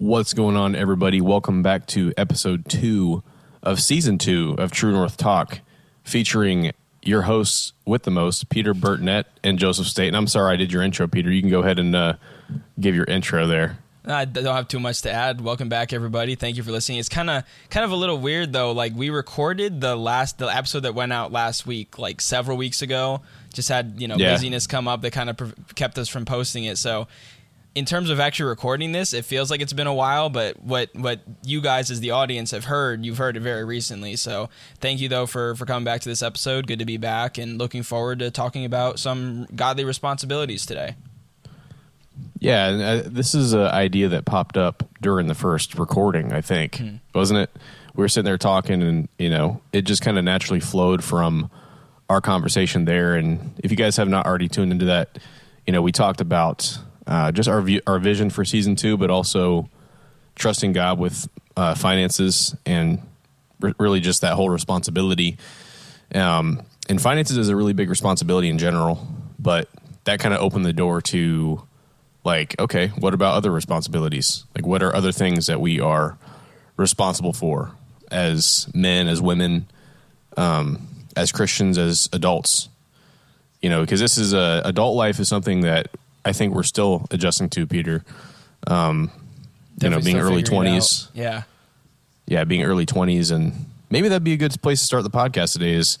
What's going on, everybody? Welcome back to episode two of season two of True North Talk, featuring your hosts with the most, Peter Burtnett and Joseph State. And I'm sorry I did your intro, Peter. You can go ahead and uh, give your intro there. I don't have too much to add. Welcome back, everybody. Thank you for listening. It's kind of kind of a little weird though. Like we recorded the last the episode that went out last week, like several weeks ago. Just had you know Yeah. busyness come up that kind of pre- kept us from posting it. So in terms of actually recording this, it feels like it's been a while, but what what you guys as the audience have heard, you've heard it very recently. So thank you though for for coming back to this episode. Good to be back and looking forward to talking about some godly responsibilities today. Yeah, and uh, this is an idea that popped up during the first recording, I think, wasn't it? We were sitting there talking, and you know, it just kind of naturally flowed from our conversation there. And if you guys have not already tuned into that, you know, we talked about uh, just our view, our vision for season two, but also trusting God with uh, finances and re- really just that whole responsibility. Um, and finances is a really big responsibility in general, but that kind of opened the door to like, okay, what about other responsibilities? Like, what are other things that we are responsible for as men, as women, um, as Christians, as adults? You know, because this is a adult life is something that I think we're still adjusting to, Peter. Um, you know, being early figuring it out. twenties, Yeah. yeah, being early 20s. And maybe that'd be a good place to start the podcast today is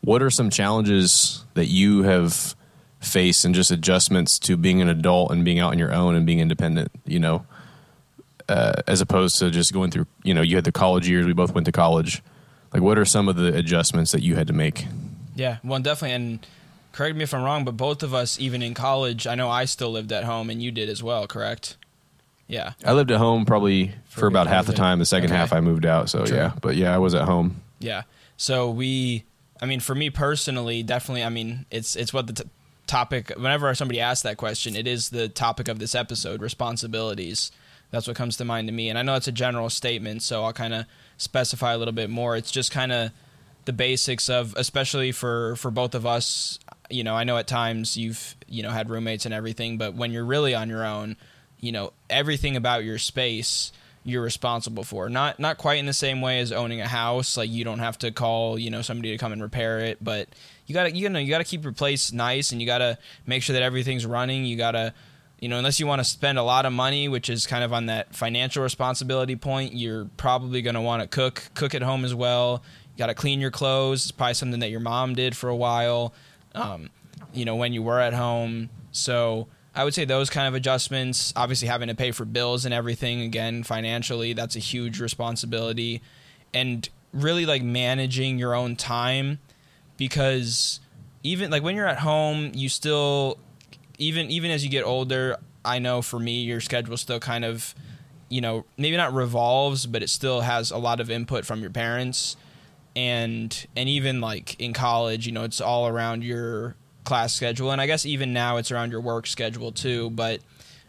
what are some challenges that you have faced and just adjustments to being an adult and being out on your own and being independent, you know, uh, as opposed to just going through, you know, you had the college years, we both went to college. Like, what are some of the adjustments that you had to make? Yeah, well, definitely. And correct me if I'm wrong, but both of us, even in college, I know I still lived at home, and you did as well. Correct? Yeah. I lived at home probably for, For about half the part of it. time. The second Okay. half I moved out. So, True. yeah. But yeah, I was at home. Yeah. So we, I mean, for me personally, definitely. I mean, it's it's what the t- topic. Whenever somebody asks that question, it is the topic of this episode: responsibilities. That's what comes to mind to me. And I know it's a general statement, so I'll kind of specify a little bit more. It's just kind of the basics of, especially for for both of us. You know, I know at times you've you know had roommates and everything, but when you're really on your own, you know everything about your space you're responsible for. Not not quite in the same way as owning a house. Like you don't have to call you know somebody to come and repair it, but you gotta you know you gotta keep your place nice and you gotta make sure that everything's running. You gotta you know unless you want to spend a lot of money, which is kind of on that financial responsibility point, you're probably gonna want to cook cook at home as well. You gotta clean your clothes. It's probably something that your mom did for a while. Um, you know when you were at home. So I would say those kind of adjustments, obviously having to pay for bills and everything again financially, that's a huge responsibility. And really like managing your own time because even like when you're at home, you still even even as you get older, I know for me your schedule still kind of you know, maybe not revolves, but it still has a lot of input from your parents and and even like in college, you know, it's all around your class schedule and I guess even now it's around your work schedule too, but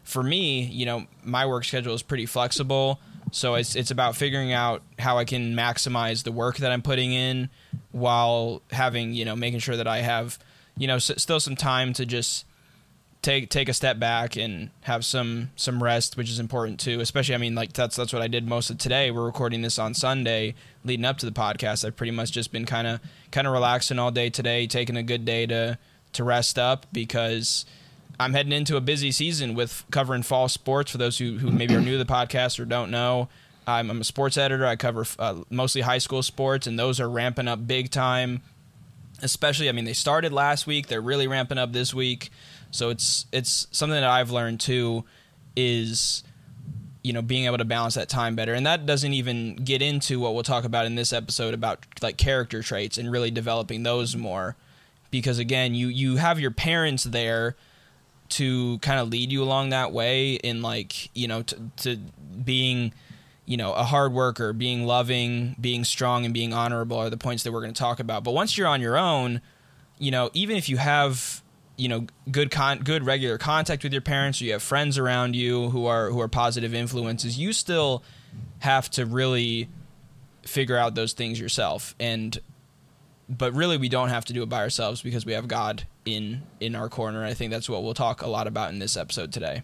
for me, you know, my work schedule is pretty flexible, so it's it's about figuring out how I can maximize the work that I'm putting in while having, you know, making sure that I have, you know, s- still some time to just take take a step back and have some some rest, which is important too. Especially, I mean, like that's that's what I did most of today. We're recording this on Sunday, leading up to the podcast. I've pretty much just been kind of kind of relaxing all day today, taking a good day to to rest up because I'm heading into a busy season with covering fall sports. For those who who maybe are new to the podcast or don't know. I'm, a sports editor. I cover uh, mostly high school sports, and those are ramping up big time especially I mean they started last week they're really ramping up this week so it's it's something that I've learned too is you know being able to balance that time better. And that doesn't even get into what we'll talk about in this episode about like character traits and really developing those more. Because again you you have your parents there to kind of lead you along that way in like you know to, to being you know a hard worker being loving being strong and being honorable are the points that we're going to talk about. But once you're on your own you know even if you have you know good con- good regular contact with your parents or you have friends around you who are who are positive influences you still have to really figure out those things yourself and but really we don't have to do it by ourselves because we have God in in our corner. I think that's what we'll talk a lot about in this episode today.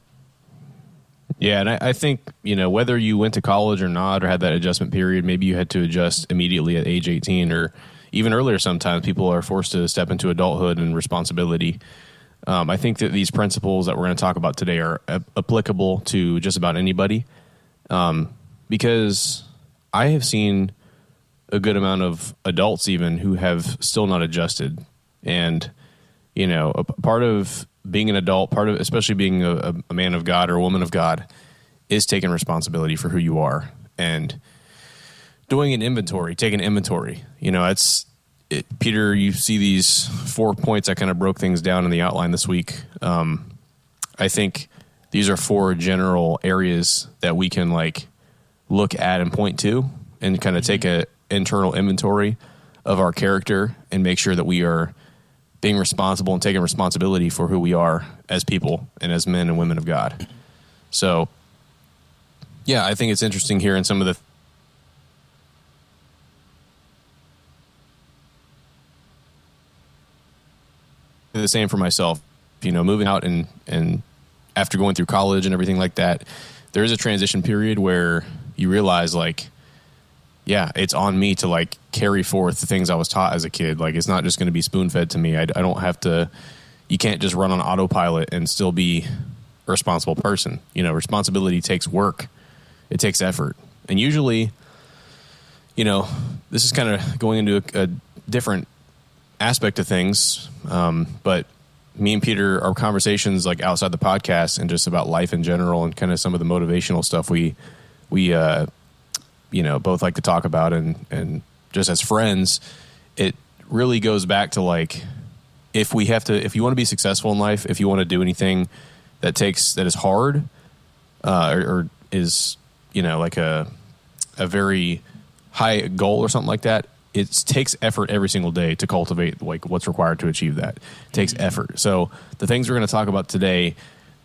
Yeah, and I, I, think you know whether you went to college or not, or had that adjustment period, maybe you had to adjust immediately at age eighteen, or even earlier. Sometimes people are forced to step into adulthood and responsibility. Um, I think that these principles that we're going to talk about today are a- applicable to just about anybody, um, because I have seen a good amount of adults even who have still not adjusted, and you know, a part of being an adult, part of especially being a, a man of God or a woman of God, is taking responsibility for who you are and doing an inventory, taking inventory. You know, it's it, Peter. You see these four points. I kind of broke things down in the outline this week. Um, I think these are four general areas that we can like look at and point to, and kind of take a internal inventory of our character and make sure that we are being responsible and taking responsibility for who we are as people and as men and women of God. So, yeah, I think it's interesting here in some of the the same for myself. You know, moving out and and after going through college and everything like that, there is a transition period where you realize like yeah, it's on me to like carry forth the things I was taught as a kid. Like it's not just going to be spoon fed to me. I, I, don't have to. You can't just run on autopilot and still be a responsible person. You know, responsibility takes work. It takes effort, and usually, you know, this is kind of going into a, a, different aspect of things. Um, but me and Peter, our conversations like outside the podcast and just about life in general, and kind of some of the motivational stuff we we uh, you know both like to talk about and and just as friends it really goes back to like if we have to if you want to be successful in life if you want to do anything that takes that is hard uh, or, or is you know like a a very high goal or something like that it takes effort every single day to cultivate like what's required to achieve that it takes mm-hmm. effort so the things we're going to talk about today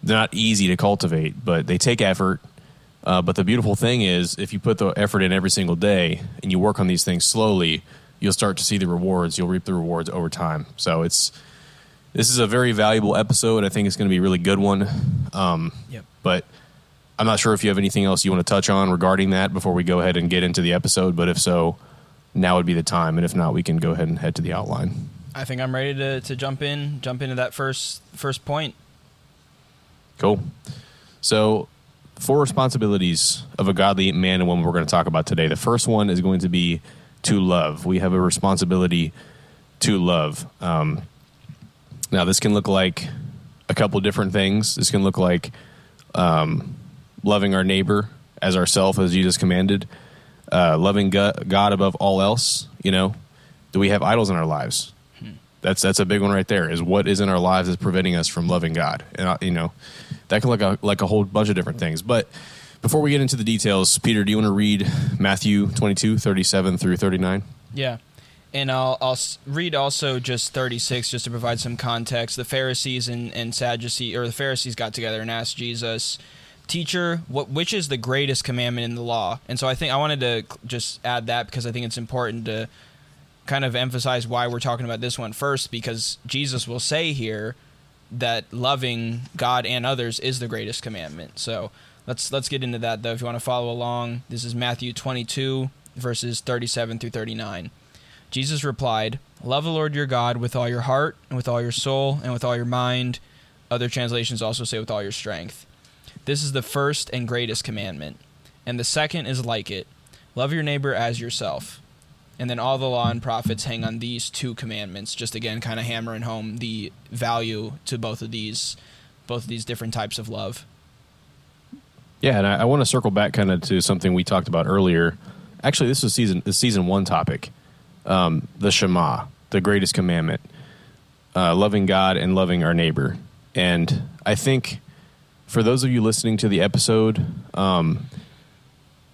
they're not easy to cultivate but they take effort uh, but the beautiful thing is, if you put the effort in every single day and you work on these things slowly, you'll start to see the rewards. You'll reap the rewards over time. So it's this is a very valuable episode. I think it's going to be a really good one. Um, yep. But I'm not sure if you have anything else you want to touch on regarding that before we go ahead and get into the episode. But if so, now would be the time. And if not, we can go ahead and head to the outline. I think I'm ready to, to jump in, jump into that first first point. Cool. So four responsibilities of a godly man and woman we're going to talk about today. The first one is going to be to love. We have a responsibility to love. Um, now, this can look like a couple different things. This can look like um, loving our neighbor as ourself, as Jesus commanded, uh, loving God above all else. You know, do we have idols in our lives? That's that's a big one right there. Is what is in our lives is preventing us from loving God, and uh, you know, that can look like a whole bunch of different things. But before we get into the details, Peter, do you want to read Matthew 22, 37 through 39? Yeah. And I'll, I'll read also just 36 just to provide some context. The Pharisees and, and Sadducees, or the Pharisees got together and asked Jesus, Teacher, what, which is the greatest commandment in the law? And so I think I wanted to just add that because I think it's important to kind of emphasize why we're talking about this one first because Jesus will say here, that loving God and others is the greatest commandment. So let's let's get into that though. If you want to follow along, this is Matthew 22 verses 37 through 39. Jesus replied, "Love the Lord your God with all your heart and with all your soul and with all your mind." Other translations also say with all your strength. This is the first and greatest commandment, and the second is like it. Love your neighbor as yourself. And then all the law and prophets hang on these two commandments, just again kind of hammering home the value to both of these both of these different types of love. Yeah, and I, I want to circle back kind of to something we talked about earlier. Actually, this is season the season one topic, um, the Shema, the greatest commandment, uh, loving God and loving our neighbor. And I think for those of you listening to the episode, um,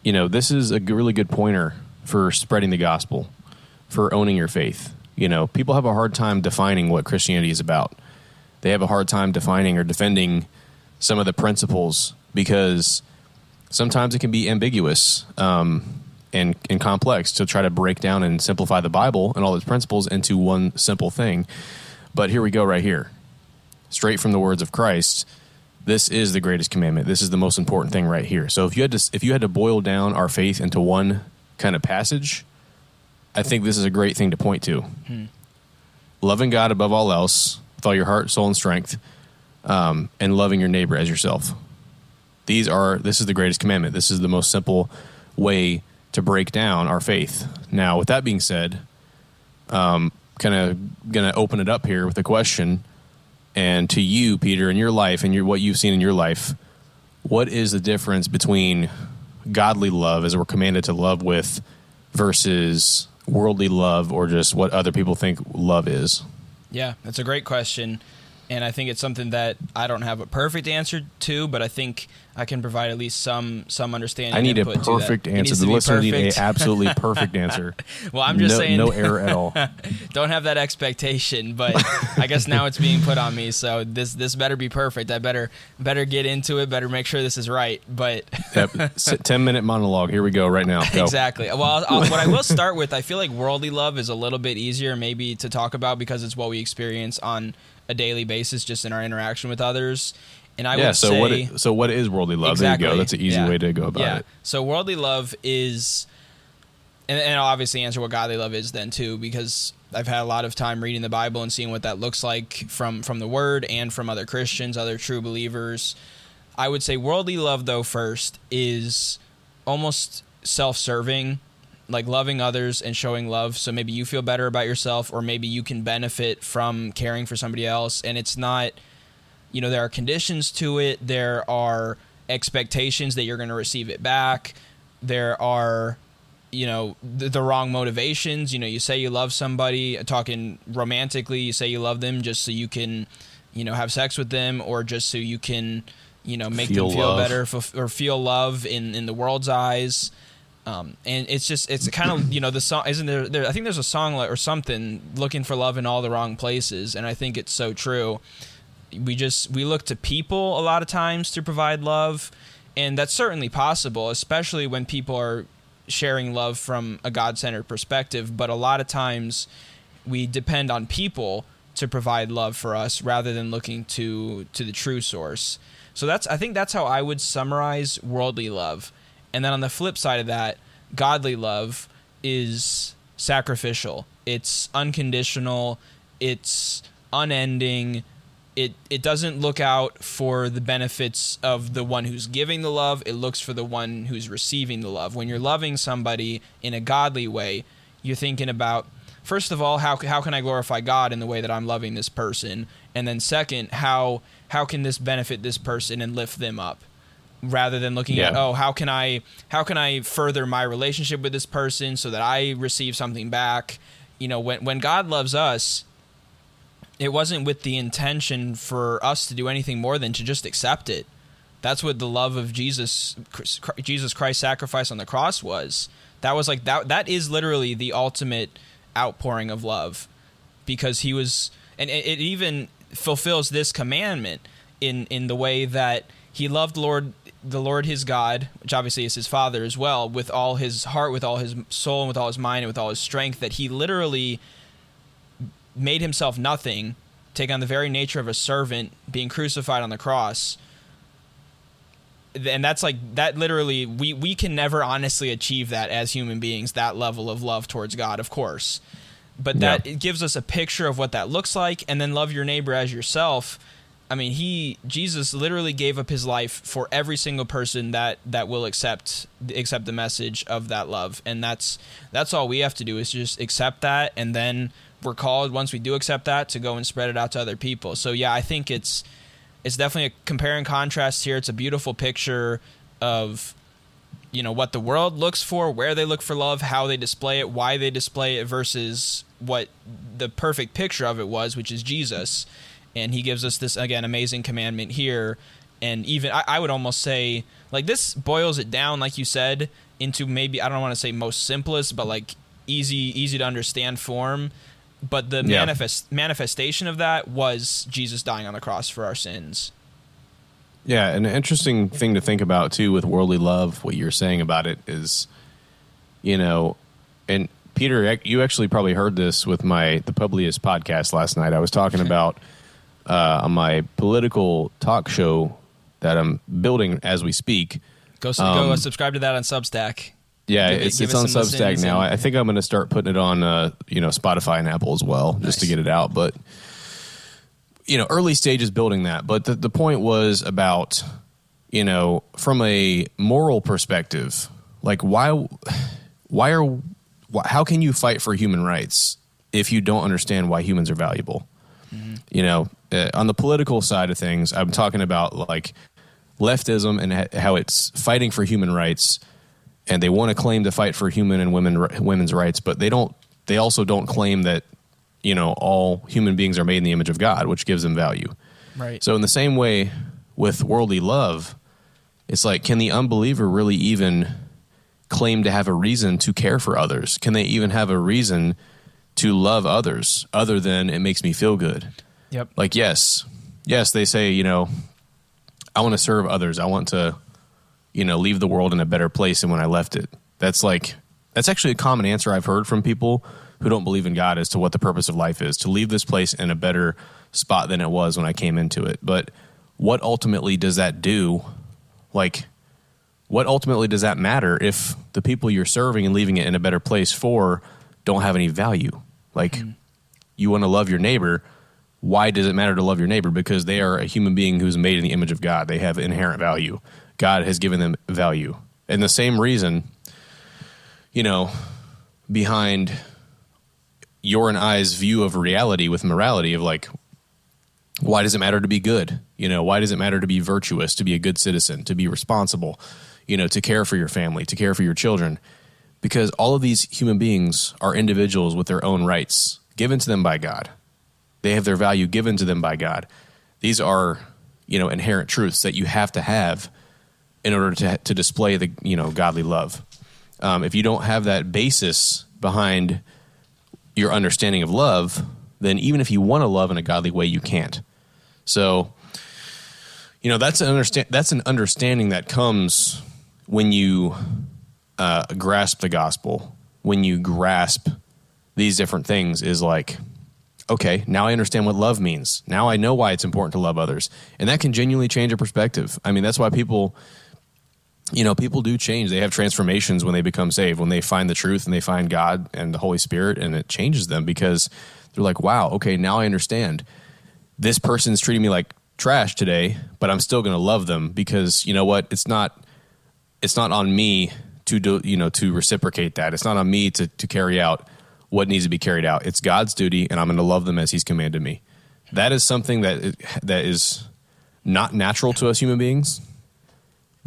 you know, this is a really good pointer for spreading the gospel, for owning your faith. You know, people have a hard time defining what Christianity is about. They have a hard time defining or defending some of the principles because sometimes it can be ambiguous um, and, and complex to try to break down and simplify the Bible and all its principles into one simple thing. But here we go, right here, straight from the words of Christ. This is the greatest commandment. This is the most important thing right here. So if you had to if you had to boil down our faith into one kind of passage, I think this is a great thing to point to. Hmm. Loving God above all else with all your heart, soul, and strength, um, and loving your neighbor as yourself. These are this is the greatest commandment. This is the most simple way to break down our faith. Now, with that being said, um, kind of going to open it up here with a question. And to you, Peter, in your life and your, what you've seen in your life, what is the difference between godly love, as we're commanded to love with, versus worldly love or just what other people think love is? Yeah, that's a great question and I think it's something that I don't have a perfect answer to, but I think I can provide at least some some understanding. I need a perfect answer. The listener need a absolutely perfect answer. well, I'm just no, saying, no error at all. don't have that expectation, but I guess now it's being put on me. So this this better be perfect. I better better get into it. Better make sure this is right. But yep. ten minute monologue. Here we go. Right now. Go. Exactly. Well, I'll, what I will start with, I feel like worldly love is a little bit easier maybe to talk about because it's what we experience on a daily basis just in our interaction with others. And I yeah, would so say, what so what is worldly love? Exactly, there you go. That's an easy yeah, way to go about yeah. it. So worldly love is, and, and I'll obviously answer what godly love is then too, because I've had a lot of time reading the Bible and seeing what that looks like from from the Word and from other Christians, other true believers. I would say worldly love though first is almost self-serving like loving others and showing love. So maybe you feel better about yourself or maybe you can benefit from caring for somebody else. And it's not you know there are conditions to it. There are expectations that you're going to receive it back. There are you know the, the, wrong motivations. You know you say you love somebody uh, talking romantically you say you love them just so you can you know have sex with them or just so you can you know make feel them feel love. better or feel love in in the world's eyes um, and it's just it's kind of you know the song isn't there, there, I think there's a song or something looking for love in all the wrong places, and I think it's so true. We just we look to people a lot of times to provide love, and that's certainly possible, especially when people are sharing love from a God centered perspective. But a lot of times we depend on people to provide love for us rather than looking to to the true source. So that's I think that's how I would summarize worldly love and then on the flip side of that, godly love is sacrificial. It's unconditional. It's unending. It it doesn't look out for the benefits of the one who's giving the love. It looks for the one who's receiving the love. When you're loving somebody in a godly way, you're thinking about first of all how how can I glorify God in the way that I'm loving this person, and then second how how can this benefit this person and lift them up rather than looking yeah. at oh how can i how can i further my relationship with this person so that i receive something back? You know when when god loves us it wasn't with the intention for us to do anything more than to just accept it. That's what the love of jesus jesus christ's sacrifice on the cross was. That was like that that is literally the ultimate outpouring of love because he was and it even fulfills this commandment in in the way that he loved Lord the Lord his God, which obviously is his father as well, with all his heart, with all his soul, and with all his mind, and with all his strength, that he literally made himself nothing, take on the very nature of a servant, being crucified on the cross. And that's like that literally we we can never honestly achieve that as human beings, that level of love towards God, of course. But that yep. it gives us a picture of what that looks like, and then love your neighbor as yourself I mean, he Jesus literally gave up his life for every single person that that will accept accept the message of that love, and that's that's all we have to do is just accept that, and then we're called once we do accept that to go and spread it out to other people. So yeah, I think it's it's definitely a compare and contrast here. It's a beautiful picture of you know what the world looks for, where they look for love, how they display it, why they display it versus what the perfect picture of it was, which is Jesus and he gives us this again amazing commandment here. And even I, I, would almost say like this boils it down like you said into maybe i don't want to say most simplest but like easy easy to understand form. But the yeah. manifest manifestation of that was jesus dying on the cross for our sins. Yeah an interesting thing to think about too with worldly love what you're saying about it is you know and peter you actually probably heard this with my the publius podcast last night. I was talking about uh, on my political talk show that I'm building as we speak. Go, go Um, subscribe to that on Substack. Yeah, Give it's give it's on Substack now. and- I think I'm going to start putting it on uh, you know Spotify and Apple as well, just to get it out. But you know, early stages building that. But the the point was about you know from a moral perspective, like why why are why, how can you fight for human rights if you don't understand why humans are valuable? You know, uh, on the political side of things, I'm talking about like leftism and ha- how it's fighting for human rights and they want to claim to fight for human and women women's rights, but they don't. They also don't claim that you know all human beings are made in the image of God, which gives them value. Right. So in the same way with worldly love, it's like can the unbeliever really even claim to have a reason to care for others? Can they even have a reason to love others other than it makes me feel good? Yep. Like yes, yes, they say you know I want to serve others. I want to you know leave the world in a better place than when I left it. That's like that's actually a common answer I've heard from people who don't believe in God as to what the purpose of life is to leave this place in a better spot than it was when I came into it. But what ultimately does that do? Like what ultimately does that matter if the people you're serving and leaving it in a better place for don't have any value? Like hmm. you want to love your neighbor, why does it matter to love your neighbor? Because they are a human being who's made in the image of God. They have inherent value. God has given them value. And the same reason, you know, behind your and I's view of reality with morality of like, why does it matter to be good? You know, why does it matter to be virtuous, to be a good citizen, to be responsible, you know, to care for your family, to care for your children? Because all of these human beings are individuals with their own rights given to them by God. They have their value given to them by God. These are, you know, inherent truths that you have to have in order to to display the you know godly love. Um, if you don't have that basis behind your understanding of love, then even if you want to love in a godly way, you can't. So, you know, that's an understand that's an understanding that comes when you uh, grasp the gospel, when you grasp these different things. Is like, okay, now I understand what love means. Now I know why it's important to love others, and that can genuinely change a perspective. I mean, that's why people you know, people do change. They have transformations when they become saved, when they find the truth and they find God and the Holy Spirit, and it changes them because they're like, wow, okay, now I understand. This person's treating me like trash today, but I'm still going to love them because you know what? It's not. It's not on me to do, you know, to reciprocate that. It's not on me to to carry out what needs to be carried out. It's God's duty, and I'm going to love them as He's commanded me. That is something that that is not natural to us human beings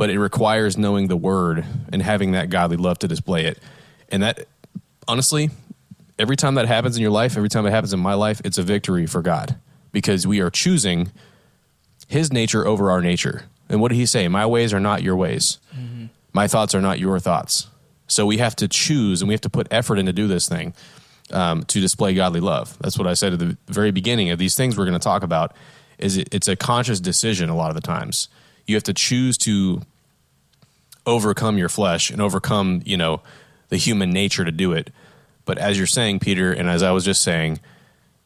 but it requires knowing the word and having that godly love to display it. And that, honestly, every time that happens in your life, every time it happens in my life, it's a victory for God because we are choosing His nature over our nature. And what did He say? My ways are not your ways, mm-hmm. my thoughts are not your thoughts. So we have to choose and we have to put effort into do this thing um, to display godly love. That's what I said at the very beginning of these things we're going to talk about. Is it, it's a conscious decision a lot of the times. You have to choose to overcome your flesh and overcome, you know, the human nature to do it. But as you're saying, Peter, and as I was just saying,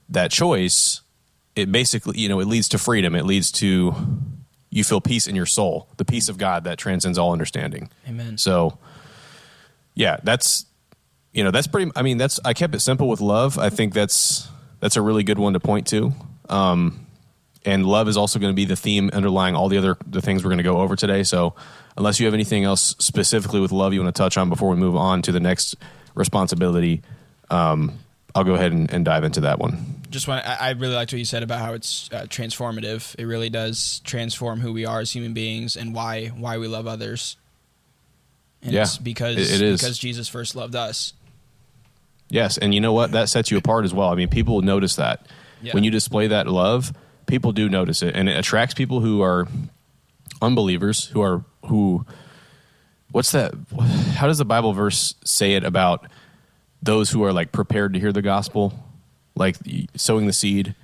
that choice, it basically, you know, it leads to freedom. It leads to you feel peace in your soul, the peace of God that transcends all understanding. Amen. So, yeah, that's you know that's pretty. I mean, that's I kept it simple with love. I think that's that's a really good one to point to. Um, and love is also going to be the theme underlying all the other the things we're going to go over today. So, unless you have anything else specifically with love you want to touch on before we move on to the next responsibility, um, I'll go ahead and, and dive into that one. just want I really liked what you said about how it's uh, transformative. It really does transform who we are as human beings and why why we love others. And Yeah, it's because it- it is. because Jesus first loved us. Yes, and you know what? That sets you apart as well. I mean, people notice that Yeah. when you display that love, people do notice it, and it attracts people who are unbelievers, who are who. What's that? How does the Bible verse say it about those who are like prepared to hear the gospel, like sowing the seed?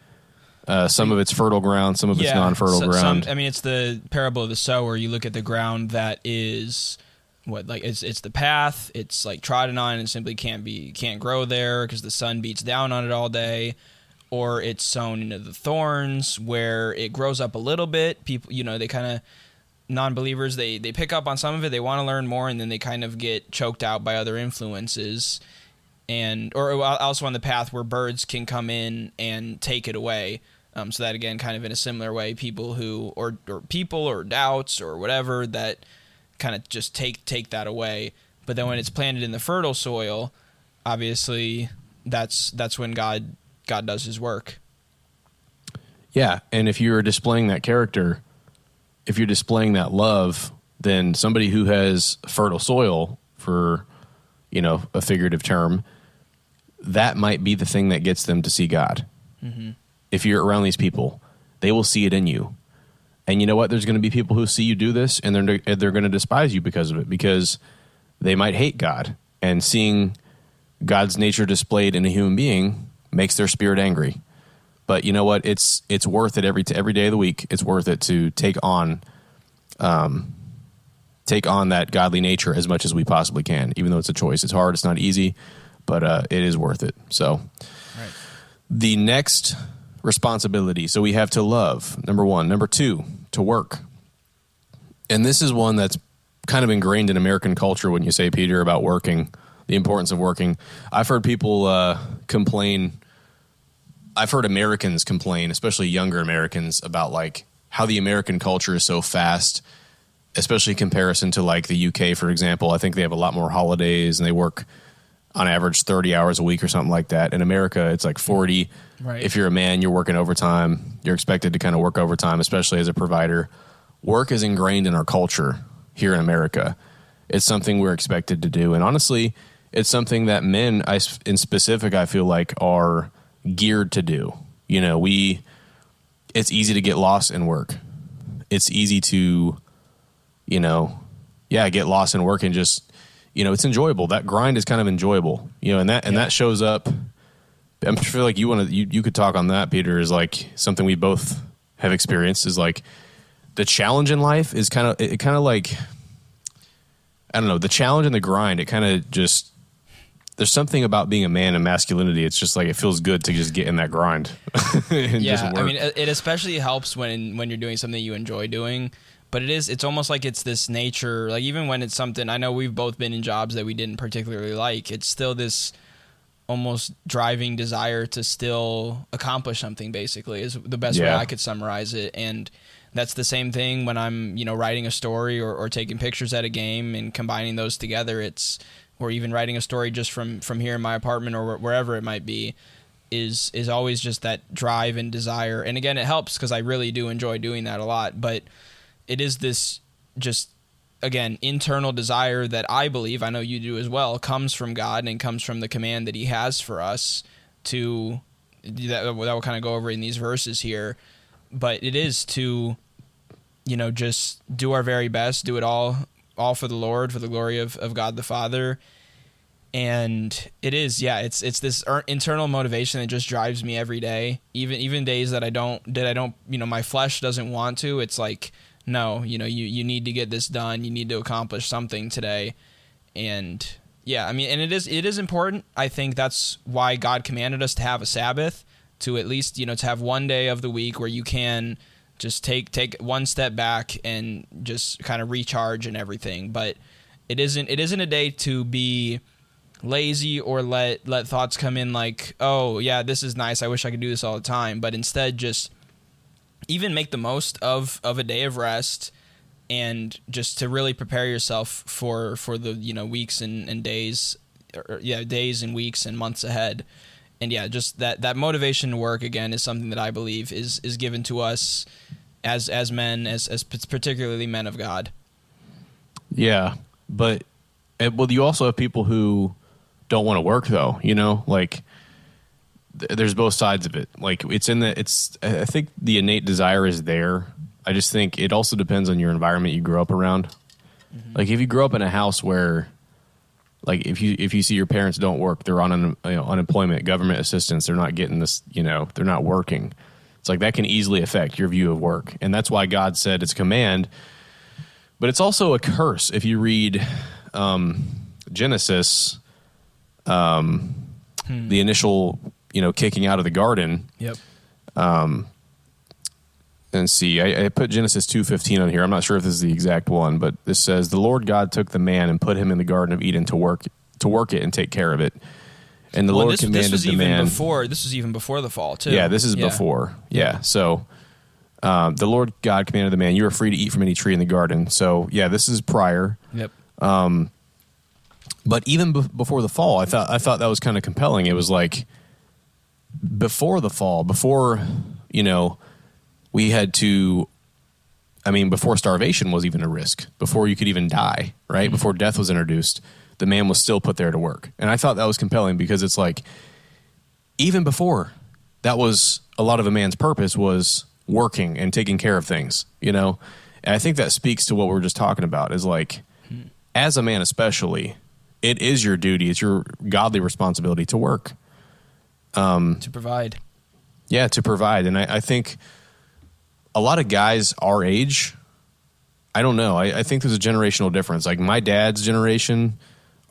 Uh, some of it's fertile ground, some of it's non-fertile so- ground. Some, I mean, it's the parable of the sower. You look at the ground that is what like it's it's the path. It's like trodden on and simply can't be can't grow there because the sun beats down on it all day. Or it's sown into the thorns where it grows up a little bit. People, you know, they kind of non-believers they they pick up on some of it they want to learn more and then they kind of get choked out by other influences and or also on the path where birds can come in and take it away um, so that again kind of in a similar way people who or or people or doubts or whatever that kind of just take take that away but then when it's planted in the fertile soil obviously that's that's when god god does his work yeah and if you're displaying that character if you're displaying that love, then somebody who has fertile soil, for you know a figurative term, that might be the thing that gets them to see God. Mm-hmm. If you're around these people, they will see it in you. And you know what? There's going to be people who see you do this, and they're they're going to despise you because of it, because they might hate God, and seeing God's nature displayed in a human being makes their spirit angry. But you know what? It's it's worth it every every day of the week. It's worth it to take on, um, take on that godly nature as much as we possibly can. Even though it's a choice, it's hard. It's not easy, but uh, it is worth it. So, right. the next responsibility. So we have to love. Number one. Number two, to work. And this is one that's kind of ingrained in American culture when you say Peter about working, the importance of working. I've heard people uh, complain I've heard Americans complain, especially younger Americans, about like how the American culture is so fast, especially in comparison to like the UK, for example. I think they have a lot more holidays and they work on average 30 hours a week or something like that. In America, it's like 40. Right. If you're a man, you're working overtime. You're expected to kind of work overtime, especially as a provider. Work is ingrained in our culture here in America. It's something we're expected to do. And honestly, it's something that men, I, in specific, I feel like are geared to do. You know, we it's easy to get lost in work. It's easy to, you know, yeah, get lost in work and just, you know, it's enjoyable. That grind is kind of enjoyable, you know, and that and yeah. that shows up. I feel like you want to you, you could talk on that, Peter, is like something we both have experienced. Is like the challenge in life is kind of it, it kind of like I don't know the challenge and the grind. It kind of just there's something about being a man and masculinity. It's just like it feels good to just get in that grind. yeah, I mean, it especially helps when when you're doing something you enjoy doing. But it is it's almost like it's this nature. Like even when it's something I know we've both been in jobs that we didn't particularly like. It's still this almost driving desire to still accomplish something. Basically, is the best yeah. way I could summarize it. And that's the same thing when I'm you know writing a story or, or taking pictures at a game and combining those together. It's or even writing a story just from from here in my apartment or wherever it might be is is always just that drive and desire and again it helps because i really do enjoy doing that a lot but it is this just again internal desire that i believe i know you do as well comes from god and comes from the command that he has for us to that, that will kind of go over in these verses here but it is to you know just do our very best do it all all for the Lord, for the glory of, of God the Father. And it is, yeah, it's it's this er- internal motivation that just drives me every day. Even even days that I don't that I don't, you know, my flesh doesn't want to. It's like, no, you know, you you need to get this done. You need to accomplish something today. And yeah, I mean, and it is it is important. I think that's why God commanded us to have a Sabbath to at least you know to have one day of the week where you can just take take one step back and just kind of recharge and everything. But it isn't it isn't a day to be lazy or let let thoughts come in like, oh yeah, this is nice. I wish I could do this all the time. But instead, just even make the most of of a day of rest and just to really prepare yourself for for the you know weeks and, and days or, yeah days and weeks and months ahead and yeah, just that that motivation to work again is something that I believe is is given to us as as men, as as particularly men of God. Yeah, but well, you also have people who don't want to work though. You know, like there's both sides of it. Like it's in the it's. I think the innate desire is there. I just think it also depends on your environment you grow up around. Mm-hmm. Like if you grow up in a house where like if you if you see your parents don't work, they're on un, you know, unemployment, government assistance, they're not getting this, you know, they're not working. It's like that can easily affect your view of work, and that's why God said it's command, but it's also a curse. If you read um, Genesis, um, hmm. the initial, you know, kicking out of the garden. Yep. Um, and see. I, I put Genesis two fifteen on here. I'm not sure if this is the exact one, but this says the Lord God took the man and put him in the Garden of Eden to work to work it and take care of it. And the Well, Lord this, commanded this was the even man. before. This was even before the fall too. Yeah, this is Yeah. before. Yeah. So um, the Lord God commanded the man, You are free to eat from any tree in the garden. So, yeah, this is prior. Yep. Um, but even be- before the fall, I thought I thought that was kind of compelling. It was like before the fall, before you know, we had to. I mean, before starvation was even a risk, before you could even die, right? Mm-hmm. Before death was introduced, the man was still put there to work, and I thought that was compelling because it's like even before that was a lot of a man's purpose was working and taking care of things, you know. And I think that speaks to what we are just talking about is like hmm. as a man especially it is your duty it's your godly responsibility to work Um, to provide. yeah to provide. And i, I think a lot of guys our age i don't know. I, I think there's a generational difference. Like my dad's generation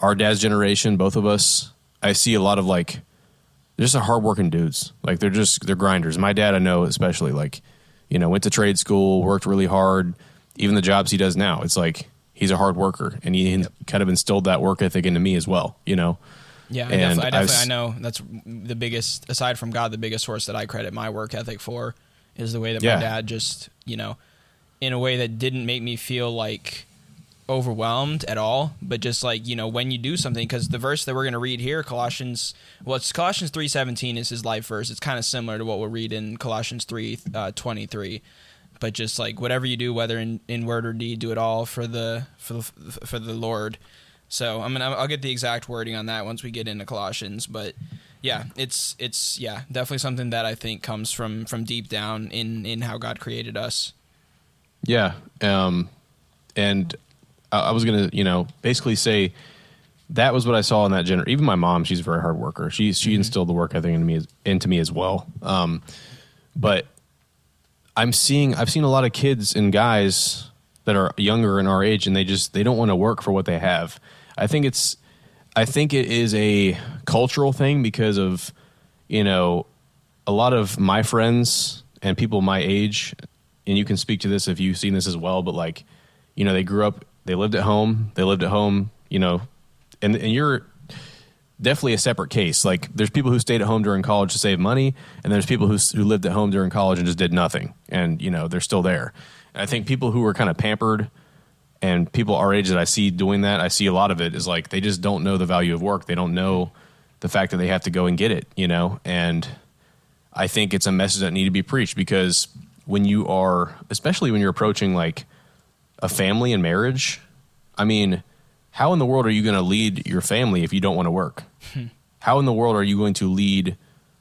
our dad's generation both of us i see a lot of like they're just hardworking dudes. Like they're just they're grinders. My dad i know especially like you know went to trade school worked really hard. Even the jobs he does now it's like he's a hard worker and he kind of instilled that work ethic into me as well you know Yeah, I, def- I I've definitely s- I know that's the biggest aside from God, the biggest source that I credit my work ethic for is the way that Yeah. my dad just you know, in a way that didn't make me feel like overwhelmed at all, but just like you know when you do something because the verse that we're going to read here, Colossians, well, it's Colossians three seventeen is his life verse. It's kind of similar to what we'll read in Colossians 3.23. uh. But just like whatever you do, whether in, in word or deed, do it all for the for the for the Lord. So I'm gonna I'll get the exact wording on that once we get into Colossians, but yeah, it's it's yeah definitely something that I think comes from from deep down in in how God created us. Yeah. Um, and I, I was going to, you know, basically say that was what I saw in that gener. Even my mom, she's a very hard worker. She, she instilled the work ethic into me, as- into me as well. Um, but I'm seeing, I've seen a lot of kids and guys that are younger in our age and they just, they don't want to work for what they have. I think it's, I think it is a cultural thing because of, you know, a lot of my friends and people my age, and you can speak to this if you've seen this as well, but like, you know, they grew up, they lived at home, they lived at home, you know, and, and you're definitely a separate case. Like, there's people who stayed at home during college to save money, and there's people who, who lived at home during college and just did nothing, and, you know, they're still there. And I think people who were kind of pampered and people our age that I see doing that, I see a lot of it is like they just don't know the value of work. They don't know the fact that they have to go and get it, you know? And I think it's a message that need to be preached because when you are, especially when you're approaching like a family and marriage, I mean, how in the world are you going to lead your family if you don't want to work? Hmm. how in the world are you going to lead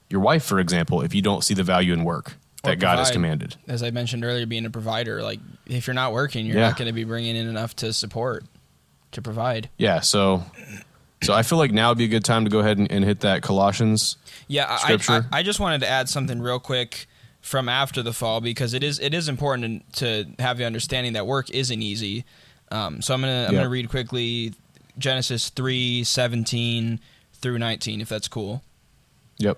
your wife, for example, if you don't see the value in work That God has commanded? As I mentioned earlier, being a provider, like if you're not working, you're Yeah. not going to be bringing in enough to support, to provide. Yeah, so so I feel like now would be a good time to go ahead and, and hit that Colossians. Yeah, I, I, Scripture. I just wanted to add something real quick from after the fall because it is it is important to have the understanding that work isn't easy. Um, so I'm gonna I'm Yeah. gonna read quickly Genesis three seventeen through nineteen, if that's cool. Yep.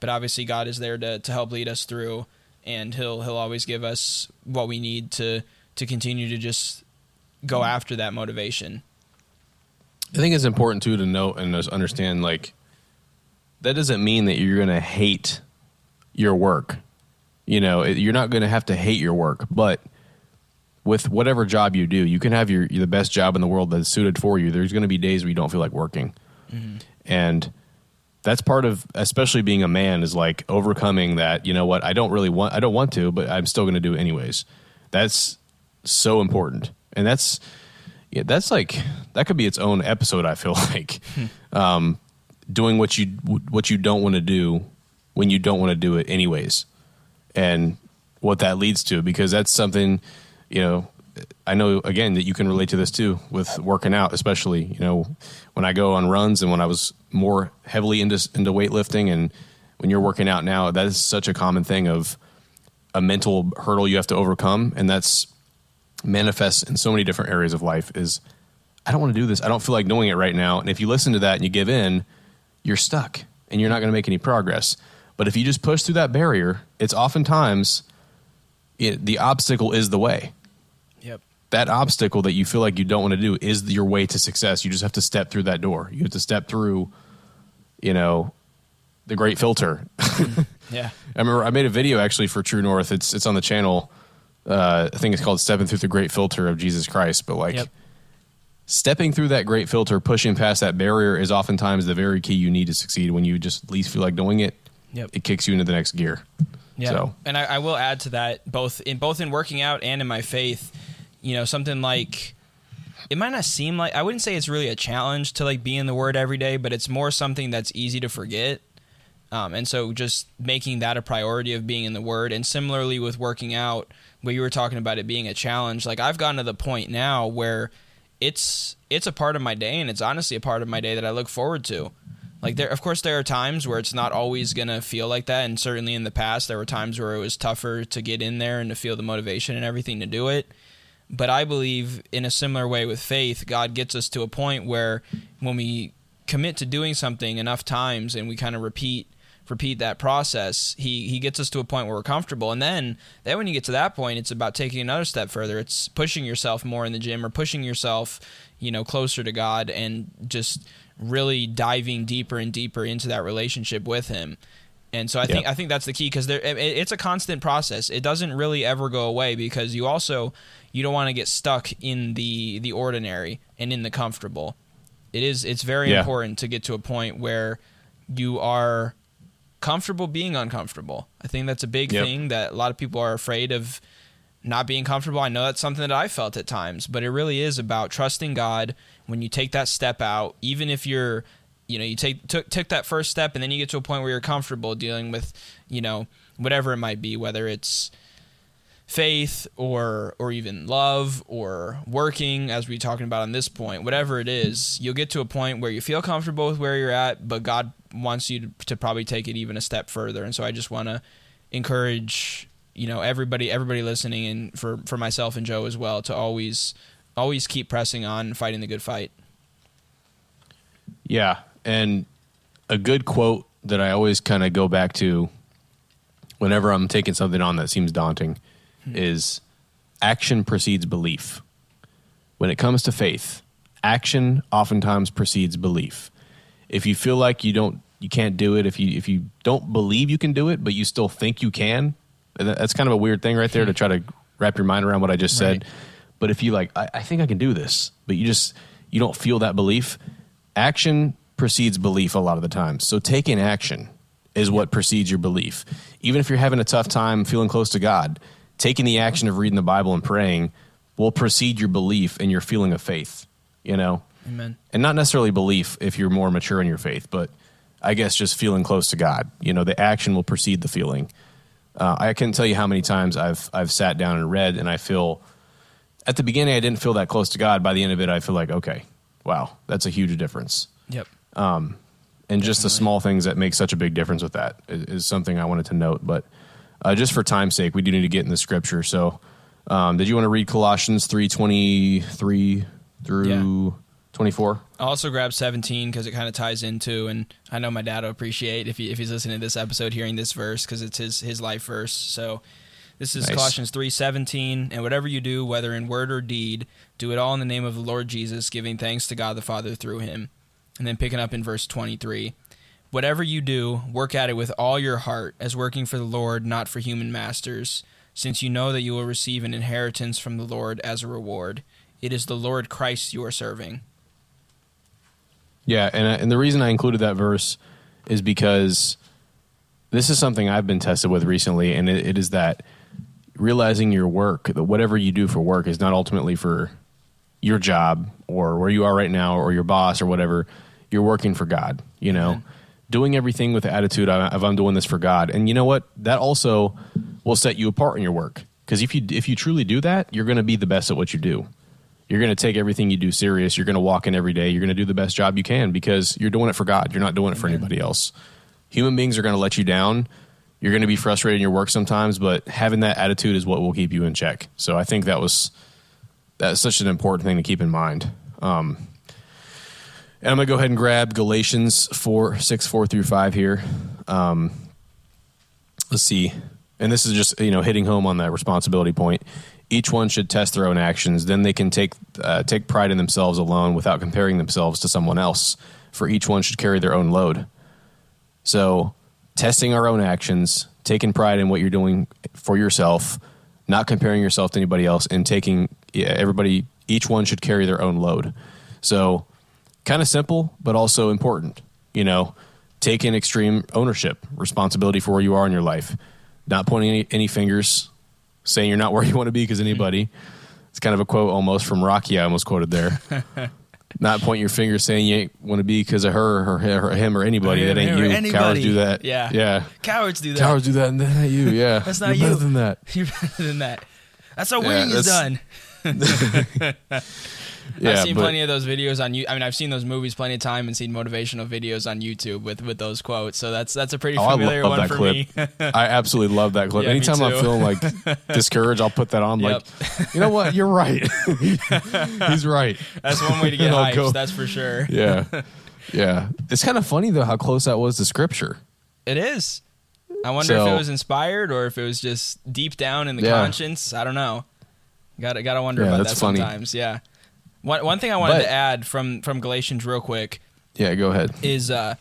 but obviously God is there to, to help lead us through, and he'll he'll always give us what we need to to continue to just go after that motivation. I think it's important too to note and just understand like that doesn't mean that you're going to hate your work. You know, it, you're not going to have to hate your work, but with whatever job you do, you can have your the best job in the world that's suited for you. There's going to be days where you don't feel like working, mm-hmm. and that's part of especially being a man is like overcoming that. You know what? I don't really want. I don't want to, but I'm still going to do it anyways. That's so important, and that's yeah, that's like that could be its own episode. I feel like um, doing what you what you don't want to do when you don't want to do it anyways, and what that leads to because that's something you know I know again that you can relate to this too with working out, especially you know when I go on runs and when I was more heavily into into weightlifting and when you're working out now, that is such a common thing of a mental hurdle you have to overcome, and that's manifests in so many different areas of life. Is I don't want to do this. I don't feel like doing it right now. And if you listen to that and you give in, you're stuck and you're not going to make any progress. But if you just push through that barrier, it's oftentimes it, the obstacle is the way. That obstacle that you feel like you don't want to do is your way to success. You just have to step through that door. You have to step through, you know, the great filter. Yeah. I remember I made a video actually for True North. It's it's on the channel. Uh, I think it's called "Stepping Through the Great Filter of Jesus Christ." But like, Yep. stepping through that great filter, pushing past that barrier, is oftentimes the very key you need to succeed. When you just least feel like doing it, Yep. it kicks you into the next gear. Yeah, So and I, I will add to that both in both in working out and in my faith. You know, something like it might not seem like I wouldn't say it's really a challenge to like be in the Word every day, but it's more something that's easy to forget. Um, and so just making that a priority of being in the Word, and similarly with working out, where you were talking about it being a challenge. Like I've gotten to the point now where it's it's a part of my day, and it's honestly a part of my day that I look forward to. Like there, of course, there are times where it's not always gonna feel like that, and certainly in the past, there were times where it was tougher to get in there and to feel the motivation and everything to do it. But I believe in a similar way with faith, God gets us to a point where when we commit to doing something enough times and we kind of repeat repeat that process, he he gets us to a point where we're comfortable. And then then when you get to that point, it's about taking another step further. It's pushing yourself more in the gym or pushing yourself, you know, closer to God and just really diving deeper and deeper into that relationship with him. And so I think I think that's the key because there it, it's a constant process. It doesn't really ever go away because you also you don't want to get stuck in the the ordinary and in the comfortable. It is it's very Yeah. important to get to a point where you are comfortable being uncomfortable. I think that's a big Yep. thing that a lot of people are afraid of not being comfortable. I know that's something that I felt at times, but it really is about trusting God when you take that step out, even if you're you know, you take took took that first step and then you get to a point where you're comfortable dealing with, you know, whatever it might be, whether it's faith or or even love or working as we're talking about on this point whatever it is you'll get to a point where you feel comfortable with where you're at but god wants you to, to probably take it even a step further. And so i just want to encourage you know everybody everybody listening and for for myself and joe as well to always always keep pressing on fighting the good fight. Yeah, and a good quote that I always kind of go back to whenever I'm taking something on that seems daunting Hmm. is action precedes belief. When it comes to faith, action oftentimes precedes belief. If you feel like you don't you can't do it, if you if you don't believe you can do it, but you still think you can, that's kind of a weird thing right there to try to wrap your mind around what I just said. Right. But if you like, I, I think I can do this, but you just you don't feel that belief, action precedes belief a lot of the time. So taking action is what precedes your belief. Even if you're having a tough time feeling close to God, taking the action of reading the Bible and praying will precede your belief and your feeling of faith. You know, amen and not necessarily belief if you're more mature in your faith, but I guess just feeling close to God. You know, the action will precede the feeling. Uh, I can't tell you how many times I've I've sat down and read, and I feel at the beginning I didn't feel that close to God. By the end of it, I feel like okay, wow, that's a huge difference. yep And just the small things that make such a big difference with that is, is something I wanted to note. But uh, just for time's sake, we do need to get in the scripture. So, um, did you want to read Colossians three twenty three through twenty four? I also grabbed 17 because it kind of ties into, and I know my dad will appreciate if he, if he's listening to this episode, hearing this verse because it's his his life verse. So this is Nice. Colossians 3:17, and whatever you do, whether in word or deed, do it all in the name of the Lord Jesus, giving thanks to God the Father through Him. And then picking up in verse 23. Whatever you do, work at it with all your heart, as working for the Lord, not for human masters, since you know that you will receive an inheritance from the Lord as a reward. It is the Lord Christ you are serving. Yeah, and and the reason I included that verse is because this is something I've been tested with recently, and it, it is that realizing your work, that whatever you do for work, is not ultimately for your job or where you are right now or your boss or whatever. You're working for God. You know, Amen. Doing everything with the attitude of I'm doing this for God, and you know what? That also will set you apart in your work. Because if you if you truly do that, you're going to be the best at what you do. You're going to take everything you do serious. You're going to walk in every day. You're going to do the best job you can because you're doing it for God. You're not doing it for anybody else. Human beings are going to let you down. You're going to be frustrated in your work sometimes, but having that attitude is what will keep you in check. So I think that was that's such an important thing to keep in mind. Um, and I'm going to go ahead and grab Galatians 4, 6, 4 through 5 here. Um, let's see. And this is just, you know, hitting home on that responsibility point. Each one should test their own actions. Then they can take, uh, take pride in themselves alone without comparing themselves to someone else. For each one should carry their own load. So, testing our own actions, taking pride in what you're doing for yourself, not comparing yourself to anybody else, and taking yeah, everybody, each one should carry their own load. So, kind of simple, but also important. You know, taking extreme ownership, responsibility for where you are in your life, not pointing any, any fingers, saying you're not where you want to be because anybody. It's kind of a quote almost from Rocky. I almost quoted there. not point your finger saying you ain't want to be because of her or, her, or him or anybody. Or that ain't you. anybody. Cowards do that. Yeah. yeah. Cowards do that. Cowards do that, and that ain't you. Yeah, That's not You're you. better than that. You're better than that. That's how Yeah, winning is done. Yeah, I've seen but- plenty of those videos on you. I mean, I've seen those movies plenty of time and seen motivational videos on YouTube with with those quotes. So that's that's a pretty Oh, I familiar love one that for clip. me. I absolutely love that clip. Yeah, Anytime I'm feeling like discouraged, I'll put that on. Like, you know what? You're right. He's right. that's one way to get hyped. go- That's for sure. Yeah, yeah. It's kind of funny though how close that was to scripture. It is. I wonder if it was inspired or if it was just deep down in the Yeah. conscience. I don't know. Got to got to wonder Yeah, about that funny. sometimes. Yeah. One one thing I wanted But- to add from from Galatians real quick Yeah, go ahead. is uh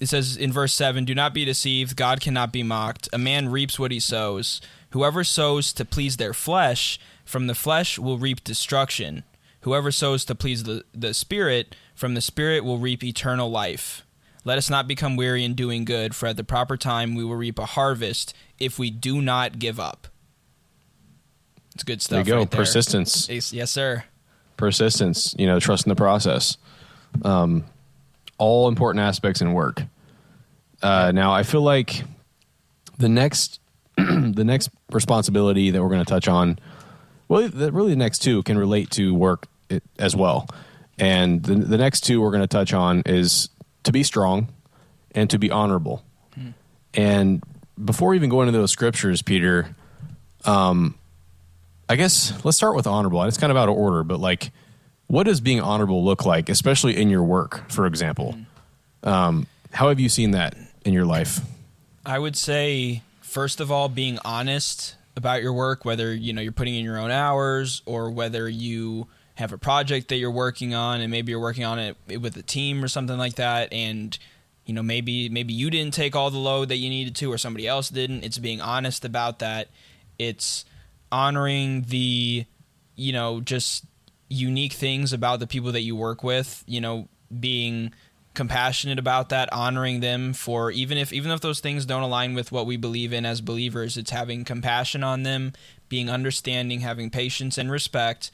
it says in verse 7 do not be deceived god cannot be mocked a man reaps what he sows whoever sows to please their flesh from the flesh will reap destruction whoever sows to please the, the spirit from the spirit will reap eternal life let us not become weary in doing good for at the proper time we will reap a harvest if we do not give up it's good stuff. There you go. right there. Persistence. Yes- sir Persistence. You know, trust in the process. Um, all important aspects in work. Uh, now, I feel like the next the next responsibility that we're going to touch on, well, the, really the next two can relate to work as well. And the, the next two we're going to touch on is to be strong and to be honorable. And before we even go into those scriptures, Peter, um, I guess let's start with honorable. And it's kind of out of order, but like, what does being honorable look like, especially in your work, for example? Um, how have you seen that in your life? I would say first of all being honest about your work whether you know you're putting in your own hours or whether you have a project that you're working on and maybe you're working on it with a team or something like that and you know maybe maybe you didn't take all the load that you needed to or somebody else didn't it's being honest about that it's honoring the you know just unique things about the people that you work with you know being compassionate about that honoring them for even if even if those things don't align with what we believe in as believers it's having compassion on them being understanding having patience and respect.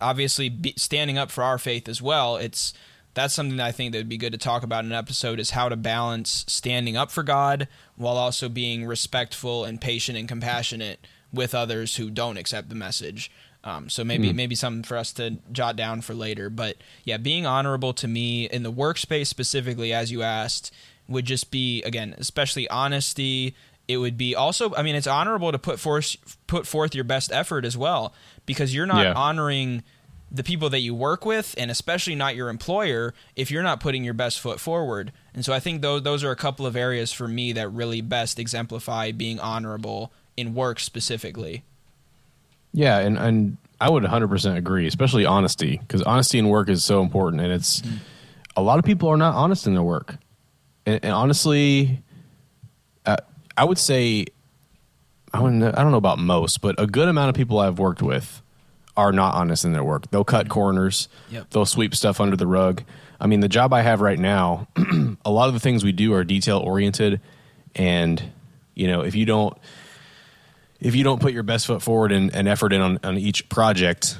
Obviously be, standing up for our faith as well it's that's something that i think that would be good to talk about in an episode is how to balance standing up for god while also being respectful and patient and compassionate with others who don't accept the message um, so maybe maybe something for us to jot down for later. But yeah, being honorable to me in the workspace specifically, as you asked, would just be again, especially honesty. It would be also, I mean, it's honorable to put forth put forth your best effort as well, because you're not Yeah. honoring the people that you work with, and especially not your employer, if you're not putting your best foot forward. And so I think those those are a couple of areas for me that really best exemplify being honorable in work specifically. Yeah, and and I would 100% agree, especially honesty, because honesty in work is so important, and it's a lot of people are not honest in their work, and, and honestly, uh, I would say I don't know, I don't know about most, but a good amount of people I've worked with are not honest in their work. They'll cut corners. Yep. They'll sweep stuff under the rug. I mean, the job I have right now, a lot of the things we do are detail oriented, and you know, if you don't if you don't put your best foot forward and, and effort in on, on each project,